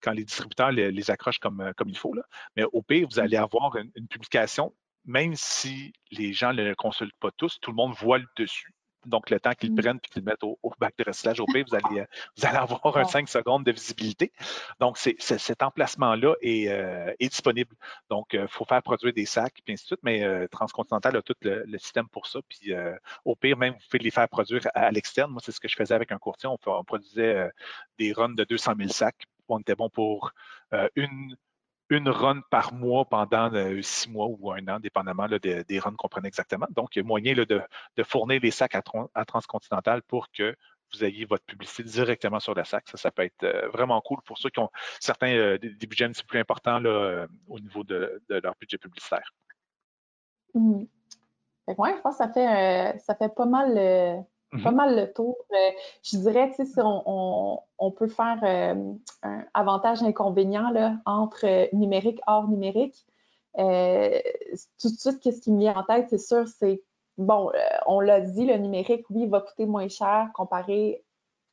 quand les distributeurs les, accrochent comme, euh, comme il faut. Là. Mais au pire, vous allez avoir une, publication, même si les gens ne le consultent pas tous, tout le monde voit le dessus. Donc, le temps qu'ils le mm. prennent et qu'ils le mettent au, bac de recyclage au pire, vous allez, euh, vous allez avoir un 5 secondes de visibilité. Donc, cet emplacement-là est, euh, disponible. Donc, il faut faire produire des sacs, et ainsi de suite, mais Transcontinental a tout le, système pour ça. Puis, au pire, même, vous pouvez les faire produire à, l'externe. Moi, c'est ce que je faisais avec un courtier. On, on produisait des runs de 200 000 sacs on était bon pour euh, une, une run par mois pendant euh, six mois ou un an, dépendamment des runs qu'on prenait exactement. Donc, il y a moyen de, fournir les sacs à, Transcontinental pour que vous ayez votre publicité directement sur le sac. Ça, ça peut être euh, vraiment cool pour ceux qui ont certains des, budgets un petit peu plus importants au niveau de, leur budget publicitaire. Mmh. je pense que ça fait, ça fait pas mal pas mhm. mal le tour. Euh, je dirais, tu sais, si on, peut faire euh, un avantage-inconvénient entre euh, numérique hors numérique, tout de suite, qu'est-ce qui me vient en tête, c'est sûr, c'est, bon, on l'a dit, le numérique, oui, va coûter moins cher comparé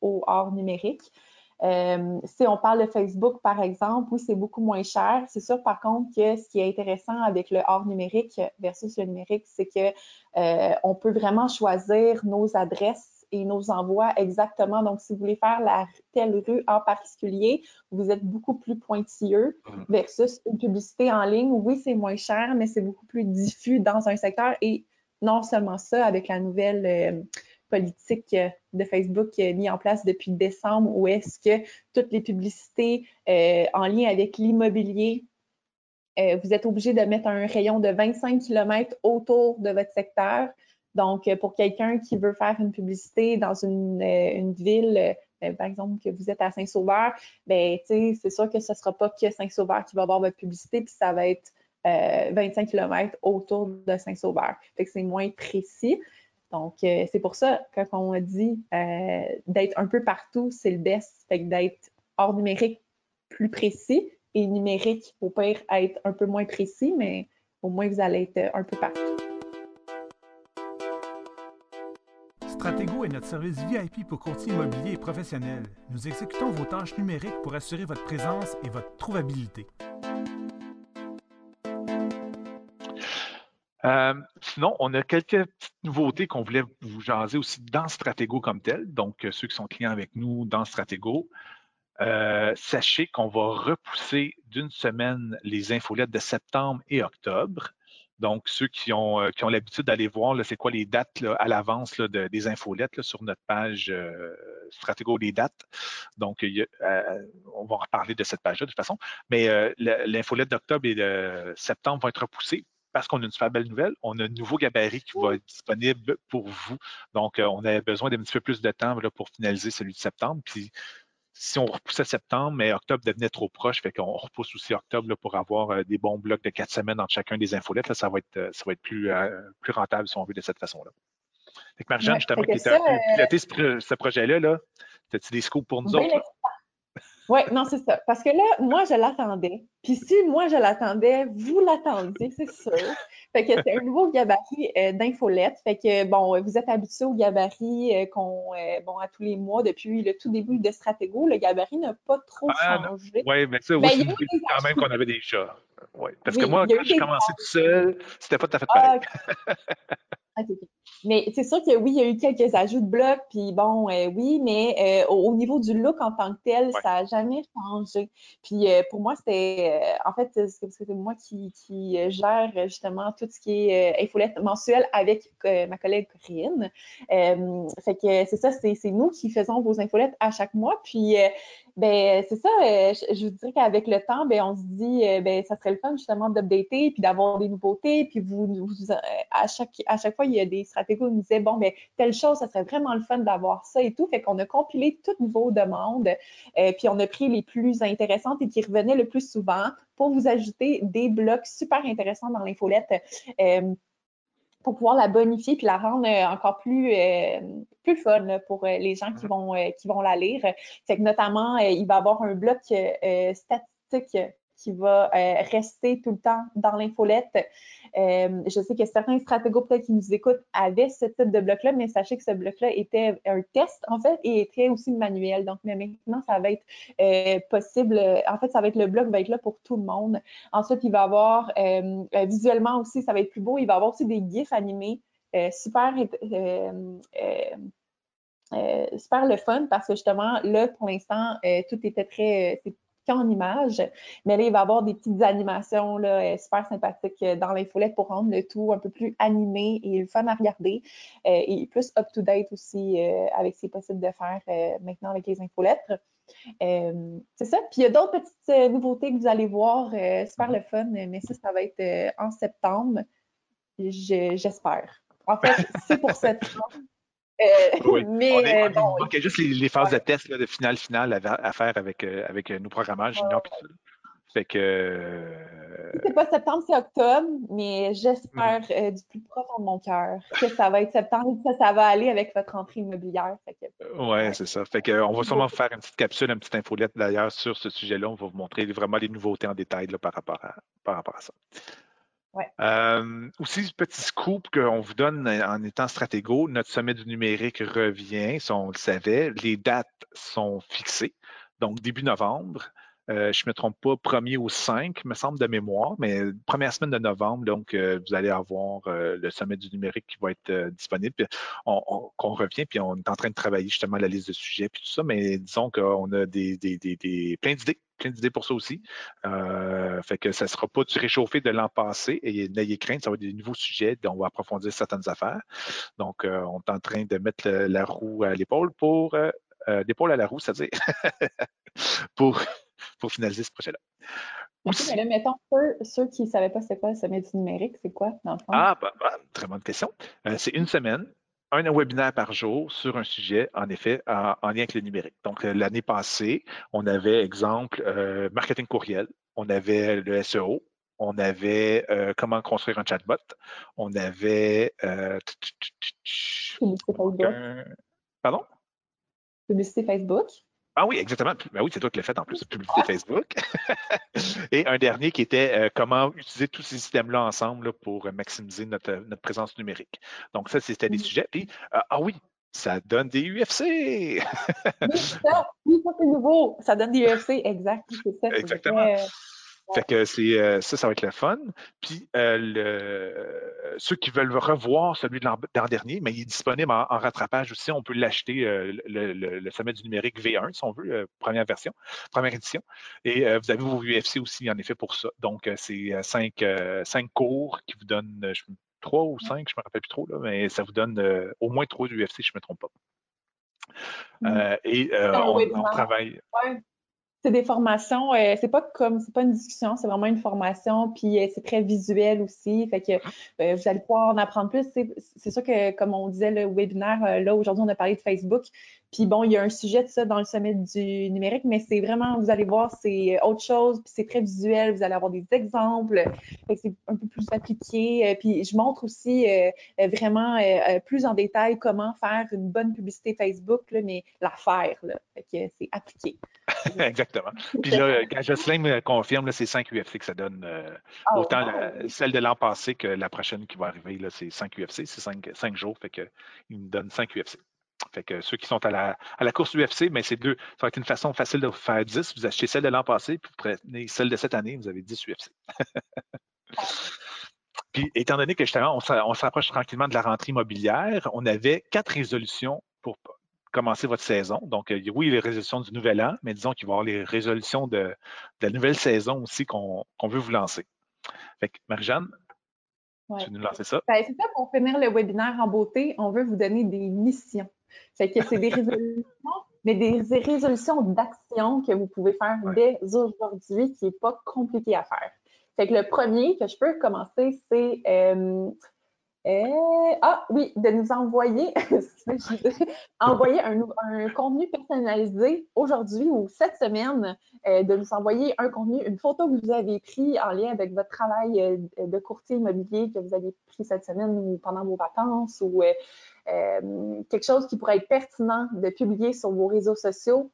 au hors numérique. Si on parle de Facebook, par exemple, oui, c'est beaucoup moins cher. C'est sûr, par contre, que ce qui est intéressant avec le hors numérique versus le numérique, c'est que euh, on peut vraiment choisir nos adresses et nos envois exactement. Donc, si vous voulez faire la telle rue en particulier, vous êtes beaucoup plus pointilleux mm. versus une publicité en ligne. Oui, c'est moins cher, mais c'est beaucoup plus diffus dans un secteur. Et non seulement ça, avec la nouvelle euh, politique de Facebook mise en place depuis décembre, où est-ce que toutes les publicités euh, en lien avec l'immobilier euh, vous êtes obligé de mettre un rayon de 25 km autour de votre secteur. Donc, euh, pour quelqu'un qui veut faire une publicité dans une, euh, ville, par exemple, que vous êtes à Saint-Sauveur, ben, c'est sûr que ce ne sera pas que Saint-Sauveur qui va avoir votre publicité, puis ça va être 25 km autour de Saint-Sauveur. Fait que c'est moins précis. Donc, c'est pour ça, quand on dit d'être un peu partout, c'est le best. Fait que d'être hors numérique plus précis, et numérique, au pire, être un peu moins précis, mais au moins vous allez être un peu partout. Stratego est notre service VIP pour courtier immobilier et professionnel. Nous exécutons vos tâches numériques pour assurer votre présence et votre trouvabilité. Euh, sinon, on a quelques petites nouveautés qu'on voulait vous jaser aussi dans Stratego comme tel. Donc, ceux qui sont clients avec nous dans Stratego, euh, sachez qu'on va repousser d'une semaine les infolettes de septembre et octobre. Donc, ceux qui ont, euh, l'habitude d'aller voir, c'est quoi les dates à l'avance de, des infolettes sur notre page euh, Stratégo des dates. Donc, on va reparler de cette page-là de toute façon. Mais l'infolette d'octobre et de septembre vont être repoussées parce qu'on a une super belle nouvelle, on a un nouveau gabarit qui va être disponible pour vous. Donc, on a besoin d'un petit peu plus de temps pour finaliser celui de septembre. Puis, si on repoussait septembre, mais octobre devenait trop proche, fait qu'on repousse aussi octobre pour avoir euh, des bons blocs de quatre semaines entre chacun des infolettes. Là, ça va être, euh, ça va être plus, euh, plus rentable si on veut de cette façon-là. Fait que Marjane, justement, qui était un peu piloté ce, projet-là, -là, as-tu des scoops pour nous autres? Oui, non, c'est ça. Parce que là, moi, je l'attendais. Puis si moi, je l'attendais, vous l'attendiez, c'est sûr. Fait que c'est un nouveau gabarit euh, d'infolette. Fait que, bon, vous êtes habitué au gabarit euh, qu'on, euh, bon, à tous les mois depuis le tout début de Stratego. Le gabarit n'a pas trop ah, changé. Oui, mais ça, oui, c'est quand même qu'on avait des chats. Ouais. Parce que moi, quand j'ai commencé tout seul, c'était pas tout à fait pareil. Ah, [laughs] mais c'est sûr que oui, il y a eu quelques ajouts de blocs, puis bon, euh, oui, mais euh, au, niveau du look en tant que tel, ça n'a jamais changé. Puis euh, pour moi, c'était, en fait, c'est moi qui, qui, gère justement tout ce qui est infolette mensuelle avec ma collègue Corinne. fait que c'est ça, c'est nous qui faisons vos infolettes à chaque mois. Puis ben c'est ça, euh, je, vous dirais qu'avec le temps, ben on se dit euh, ben ça serait le fun justement d'updater puis d'avoir des nouveautés puis vous, euh, à chaque à chaque fois il y a des stratégies où on nous disait bon ben telle chose ça serait vraiment le fun d'avoir ça et tout, fait qu'on a compilé toutes vos demandes puis on a pris les plus intéressantes et qui revenaient le plus souvent pour vous ajouter des blocs super intéressants dans l'infolette pour pouvoir la bonifier puis la rendre euh, encore plus, euh, plus fun pour euh, les gens qui vont, qui vont la lire. Fait que notamment, il va y avoir un bloc statistique qui va rester tout le temps dans l'infolette. Euh, je sais que certains stratégos peut-être qui nous écoutent avaient ce type de bloc-là, mais sachez que ce bloc-là était un test en fait et était aussi manuel. Donc mais maintenant, ça va être euh, possible. En fait, ça va être le bloc va être là pour tout le monde. Ensuite, il va y avoir euh, visuellement aussi, ça va être plus beau. Il va y avoir aussi des gifs animés super super le fun parce que justement, là, pour l'instant, tout était très, qu'en image. Mais là, il va y avoir des petites animations là, euh, super sympathiques euh, dans l'infolette pour rendre le tout un peu plus animé et fun à regarder euh, et plus up-to-date aussi avec ce qui est possible de faire maintenant avec les infolettres. c'est ça. Puis il y a d'autres petites nouveautés que vous allez voir, super le fun, mais ça, ça va être en septembre, j'espère. En fait, c'est pour [laughs] cette oui. Mais bon, il y a juste les, phases de test de finale finale à, faire avec, euh, avec euh, nos programmages juniors. Fait que. C'est pas septembre, c'est octobre, mais j'espère mhm. euh, du plus profond de mon cœur que ça va être septembre et que ça, va aller avec votre entrée immobilière. Oui, ouais, c'est ça. Fait que, on va sûrement faire une petite capsule, une petite infolette d'ailleurs sur ce sujet-là. On va vous montrer vraiment les nouveautés en détail par, rapport à, par rapport à ça. Euh, aussi, petit scoop qu'on vous donne en étant stratégo, notre sommet du numérique revient, si on le savait. Les dates sont fixées, donc début novembre. Euh, je ne me trompe pas, premier au 5, me semble de mémoire, mais première semaine de novembre, donc euh, vous allez avoir euh, le sommet du numérique qui va être disponible. Puis on, revient, puis on est en train de travailler justement la liste de sujets, puis tout ça, mais disons qu'on a des, des, des, plein d'idées plein d'idées pour ça aussi. fait que ça ne sera pas du réchauffé de l'an passé et n'ayez crainte, ça va être des nouveaux sujets, on va approfondir certaines affaires. Donc, on est en train de mettre la roue à l'épaule pour l'épaule à la roue, c'est-à-dire [laughs] pour pour finaliser ce projet-là. mais là, mettons, ceux, qui ne savaient pas c'est quoi le sommet du numérique, c'est quoi, dans le fond? Ah, bah, bah, très bonne question. Euh, c'est une semaine, un webinaire par jour sur un sujet, en effet, en, lien avec le numérique. Donc, euh, l'année passée, on avait, exemple, euh, marketing courriel, on avait le SEO, on avait comment construire un chatbot, on avait... Pardon? Publicité Facebook. Ah oui, exactement. Ben oui, c'est toi qui l'as fait en plus, publicité Facebook. [laughs] Et un dernier qui était euh, comment utiliser tous ces systèmes-là ensemble pour maximiser notre, notre, présence numérique. Donc, ça, c'était des sujets. Puis, euh, ah oui, ça donne des UFC. oui, [laughs] ça, oui, ça c'est nouveau. Ça donne des UFC, exact. Ça, Exactement. Fait que c'est euh, ça, ça va être le fun. Puis euh, le, ceux qui veulent revoir celui de l'an dernier, mais il est disponible en, rattrapage aussi. On peut l'acheter, euh, le, sommet du numérique V1, si on veut, première version, première édition. Et vous avez vos UFC aussi, en effet, pour ça. Donc, c'est cinq, cinq cours qui vous donnent trois ou cinq, je ne me rappelle plus trop, là, mais ça vous donne au moins trois UFC, je ne me trompe pas. Mmh. et on, travaille c'est des formations, euh, c'est pas comme, c'est pas une discussion, c'est vraiment une formation, puis euh, c'est très visuel aussi, fait que euh, vous allez pouvoir en apprendre plus. C'est sûr que, comme on disait, le webinaire, là, aujourd'hui, on a parlé de Facebook, puis bon, il y a un sujet de ça dans le sommet du numérique, mais c'est vraiment, vous allez voir, c'est autre chose, puis c'est très visuel, vous allez avoir des exemples, c'est un peu plus appliqué, puis je montre aussi vraiment plus en détail comment faire une bonne publicité Facebook, là, mais la faire, là, fait que c'est appliqué. [laughs] Exactement. Puis là, quand Jocelyn me confirme, c'est 5 UFC que ça donne. Euh, ah, autant celle de l'an passé que la prochaine qui va arriver, c'est 5 UFC. C'est 5, jours, fait que, il me donne 5 UFC. Fait que ceux qui sont à la, à la course UFC, mais c'est deux. Ça va être une façon facile de vous faire 10. Vous achetez celle de l'an passé, puis vous prenez celle de cette année, vous avez 10 UFC. [laughs] puis, étant donné que justement, on s'approche tranquillement de la rentrée immobilière, on avait quatre résolutions pour commencer votre saison. Donc, euh, oui, les résolutions du nouvel an, mais disons qu'il va y avoir les résolutions de, la nouvelle saison aussi qu'on veut vous lancer. Fait que, Marie-Jeanne, tu veux nous lancer ça? Ben, c'est ça, pour finir le webinaire en beauté, on veut vous donner des missions. Fait que c'est des [laughs] résolutions, mais des résolutions d'action que vous pouvez faire dès aujourd'hui, qui n'est pas compliqué à faire. Fait que le premier que je peux commencer, c'est euh, euh, ah oui, de nous envoyer, [laughs] envoyer un, un, contenu personnalisé aujourd'hui ou cette semaine, euh, de nous envoyer un contenu, une photo que vous avez pris en lien avec votre travail euh, de courtier immobilier que vous avez pris cette semaine ou pendant vos vacances ou quelque chose qui pourrait être pertinent de publier sur vos réseaux sociaux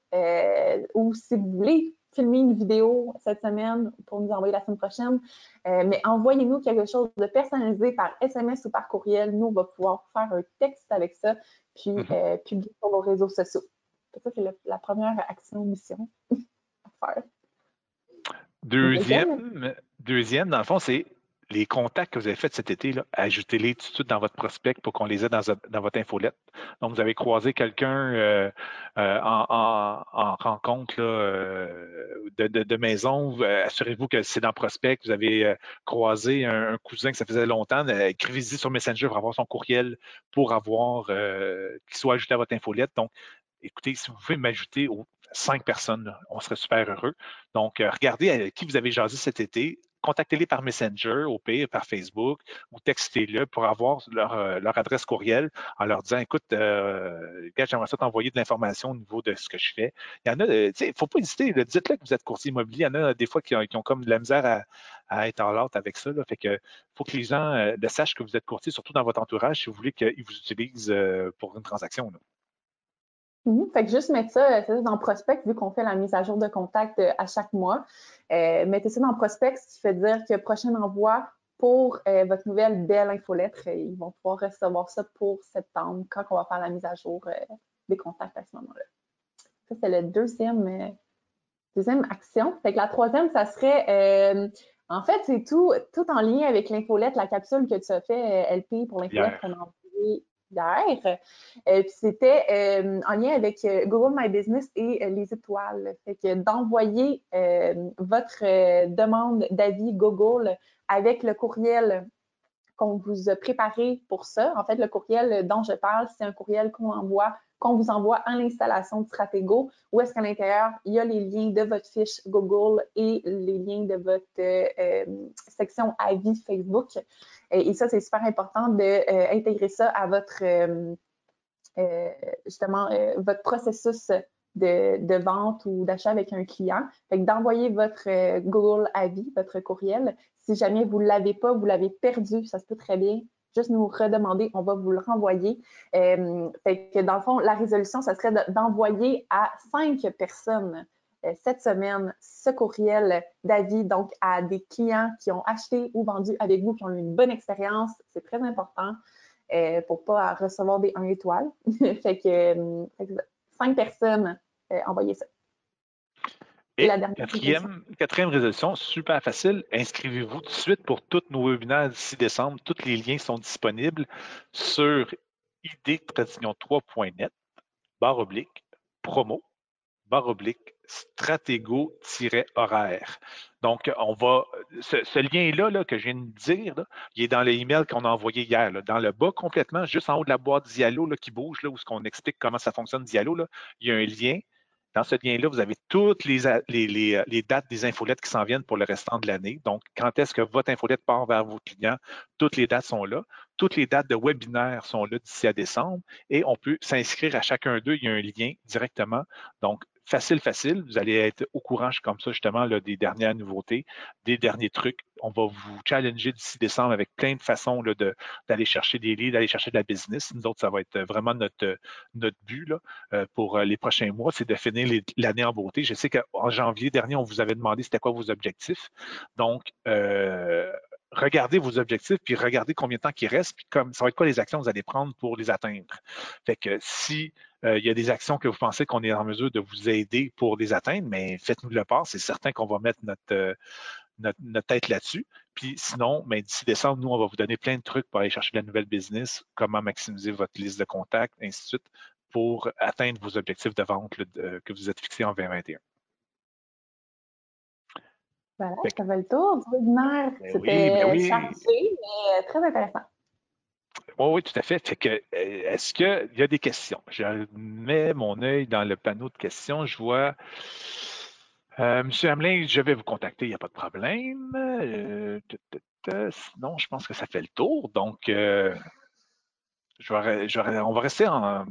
ou si vous voulez filmer une vidéo cette semaine pour nous envoyer la semaine prochaine. Euh, mais envoyez-nous quelque chose de personnalisé par SMS ou par courriel. Nous, on va pouvoir faire un texte avec ça, puis mhm. euh, publier sur nos réseaux sociaux. Ça, c'est la première action mission [laughs] à faire. Deuxième, deuxième, dans le fond, c'est les contacts que vous avez faits cet été, ajoutez-les tout de suite dans votre prospect pour qu'on les ait dans, votre infolette. Donc, vous avez croisé quelqu'un euh, euh, en, rencontre euh, de, maison, assurez-vous que c'est dans prospect. Vous avez croisé un, cousin que ça faisait longtemps, écrivez-y sur Messenger pour avoir son courriel pour avoir qu'il soit ajouté à votre infolette. Donc, écoutez, si vous pouvez m'ajouter aux cinq personnes, on serait super heureux. Donc, regardez à qui vous avez jasé cet été, contactez-les par Messenger, au pire, par Facebook, ou textez-le pour avoir leur, euh, leur, adresse courriel en leur disant Écoute, euh, j'aimerais ça t'envoyer de l'information au niveau de ce que je fais. Il y en a, euh, il ne faut pas hésiter, dites-le que vous êtes courtier immobilier. Il y en a des fois qui ont, comme de la misère à, être en l'autre avec ça. Là. Fait que faut que les gens sachent que vous êtes courtier, surtout dans votre entourage, si vous voulez qu'ils vous utilisent pour une transaction. Fait que juste mettre ça, dans prospect, vu qu'on fait la mise à jour de contact euh, à chaque mois. Euh, mettez ça dans prospect, ce qui fait dire que prochain envoi pour euh, votre nouvelle belle infolettre, ils vont pouvoir recevoir ça pour septembre, quand on va faire la mise à jour des contacts à ce moment-là. Ça, c'est la deuxième, deuxième action. Fait que la troisième, ça serait en fait, c'est tout, tout en lien avec l'infolette, la capsule que tu as fait, LP, pour l'infolette qu'on a envoyée Euh, puis c'était euh, en lien avec euh, Google My Business et les étoiles. D'envoyer votre demande d'avis Google avec le courriel qu'on vous a préparé pour ça. En fait, le courriel dont je parle, c'est un courriel qu'on envoie qu'on vous envoie à l'installation de Stratego, où est-ce qu'à l'intérieur, il y a les liens de votre fiche Google et les liens de votre section avis Facebook. Et, ça, c'est super important d'intégrer euh, ça à votre, euh, euh, justement, votre processus de, vente ou d'achat avec un client. Fait d'envoyer votre Google avis, votre courriel. Si jamais vous ne l'avez pas, vous l'avez perdu, ça se peut très bien. Juste nous redemander, on va vous le renvoyer. fait que dans le fond, la résolution, ça serait d'envoyer à cinq personnes euh, cette semaine ce courriel d'avis donc à des clients qui ont acheté ou vendu avec vous, qui ont eu une bonne expérience. C'est très important euh, pour ne pas recevoir des 1 étoile. [laughs] fait, que, euh, cinq personnes, envoyez ça. Et, la quatrième, quatrième résolution, super facile. Inscrivez-vous tout de suite pour tous nos webinaires d'ici décembre. Tous les liens sont disponibles sur id-3.net, barre oblique, promo, barre oblique, stratégo-horaire. Donc, on va. Ce, lien-là là, que je viens de dire, il est dans l'email qu'on a envoyé hier. Dans le bas complètement, juste en haut de la boîte Diallo là, qui bouge, là, où qu'on explique comment ça fonctionne Diallo, là, il y a un lien dans ce lien-là, vous avez toutes les, les, dates des infolettes qui s'en viennent pour le restant de l'année. Donc, quand est-ce que votre infolette part vers vos clients? Toutes les dates sont là. Toutes les dates de webinaire sont là d'ici à décembre et on peut s'inscrire à chacun d'eux. Il y a un lien directement. Donc, facile, facile. Vous allez être au courant comme ça, justement, là, des dernières nouveautés, des derniers trucs. On va vous challenger d'ici décembre avec plein de façons d'aller chercher des leads, d'aller chercher de la business. Nous autres, ça va être vraiment notre, notre but là, euh, pour euh, les prochains mois, c'est de finir l'année en beauté. Je sais qu'en janvier dernier, on vous avait demandé c'était quoi vos objectifs. Donc, euh, regardez vos objectifs, puis regardez combien de temps il reste, puis comme ça va être quoi les actions que vous allez prendre pour les atteindre. Fait que si euh, il y a des actions que vous pensez qu'on est en mesure de vous aider pour les atteindre, mais faites-nous le part. C'est certain qu'on va mettre notre, euh, notre, tête là-dessus. Puis sinon, mais d'ici décembre, nous, on va vous donner plein de trucs pour aller chercher de la nouvelle business, comment maximiser votre liste de contacts, ainsi de suite, pour atteindre vos objectifs de vente que vous êtes fixés en 2021. Voilà, ça fait le tour du webinaire. Ben C'était ben oui, mais euh, très intéressant. Oui, oui, tout à fait. fait que, euh, est-ce qu'il y a des questions? Je mets mon œil dans le panneau de questions. Je vois euh, Monsieur Hamelin, je vais vous contacter, il n'y a pas de problème. Euh, sinon, je pense que ça fait le tour. Donc, je on va rester en un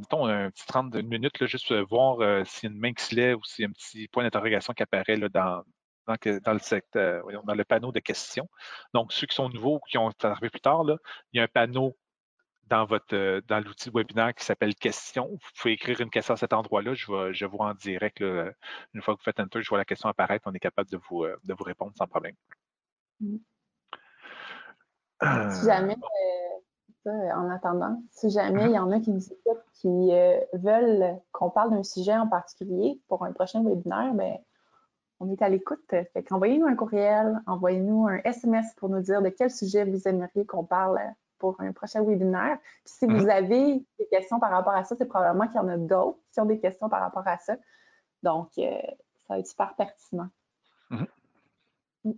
petit 30 minutes, là, juste voir s'il y a une main qui se lève ou s'il y a un petit point d'interrogation qui apparaît dans, le panneau de questions. Donc, ceux qui sont nouveaux ou qui ont arrivé plus tard, il y a un panneau dans votre euh, dans l'outil webinaire qui s'appelle questions. Vous pouvez écrire une question à cet endroit-là. Je, vais, je vois en direct. une fois que vous faites un tour, je vois la question apparaître. On est capable de vous, euh, de vous répondre sans problème. Mm. Si jamais, euh, en attendant, si jamais il y en a qui nous écoutent qui veulent qu'on parle d'un sujet en particulier pour un prochain webinaire, ben, on est à l'écoute. Fait qu'envoyez-nous un courriel, envoyez-nous un SMS pour nous dire de quel sujet vous aimeriez qu'on parle pour un prochain webinaire. si vous mhm. avez des questions par rapport à ça, c'est probablement qu'il y en a d'autres qui ont des questions par rapport à ça. Donc, euh, ça va être super pertinent. Mhm. Mm.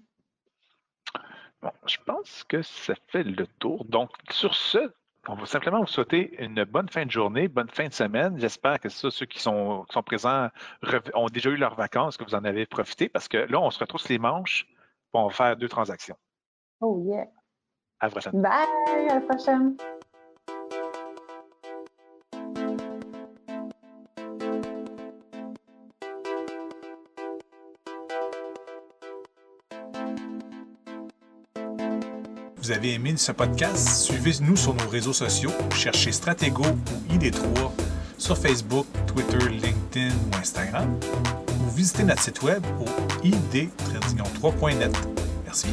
Bon, je pense que ça fait le tour. Donc, sur ce, on va simplement vous souhaiter une bonne fin de journée, bonne fin de semaine. J'espère que ça, ceux qui sont, sont présents ont déjà eu leurs vacances, que vous en avez profité, parce que là, on se retrouve les manches pour faire deux transactions. Oh yeah. À la prochaine. Bye, à la prochaine. Vous avez aimé ce podcast? Suivez-nous sur nos réseaux sociaux. Cherchez Stratego ou ID3 sur Facebook, Twitter, LinkedIn ou Instagram. Ou visitez notre site web au id-3.net. Merci.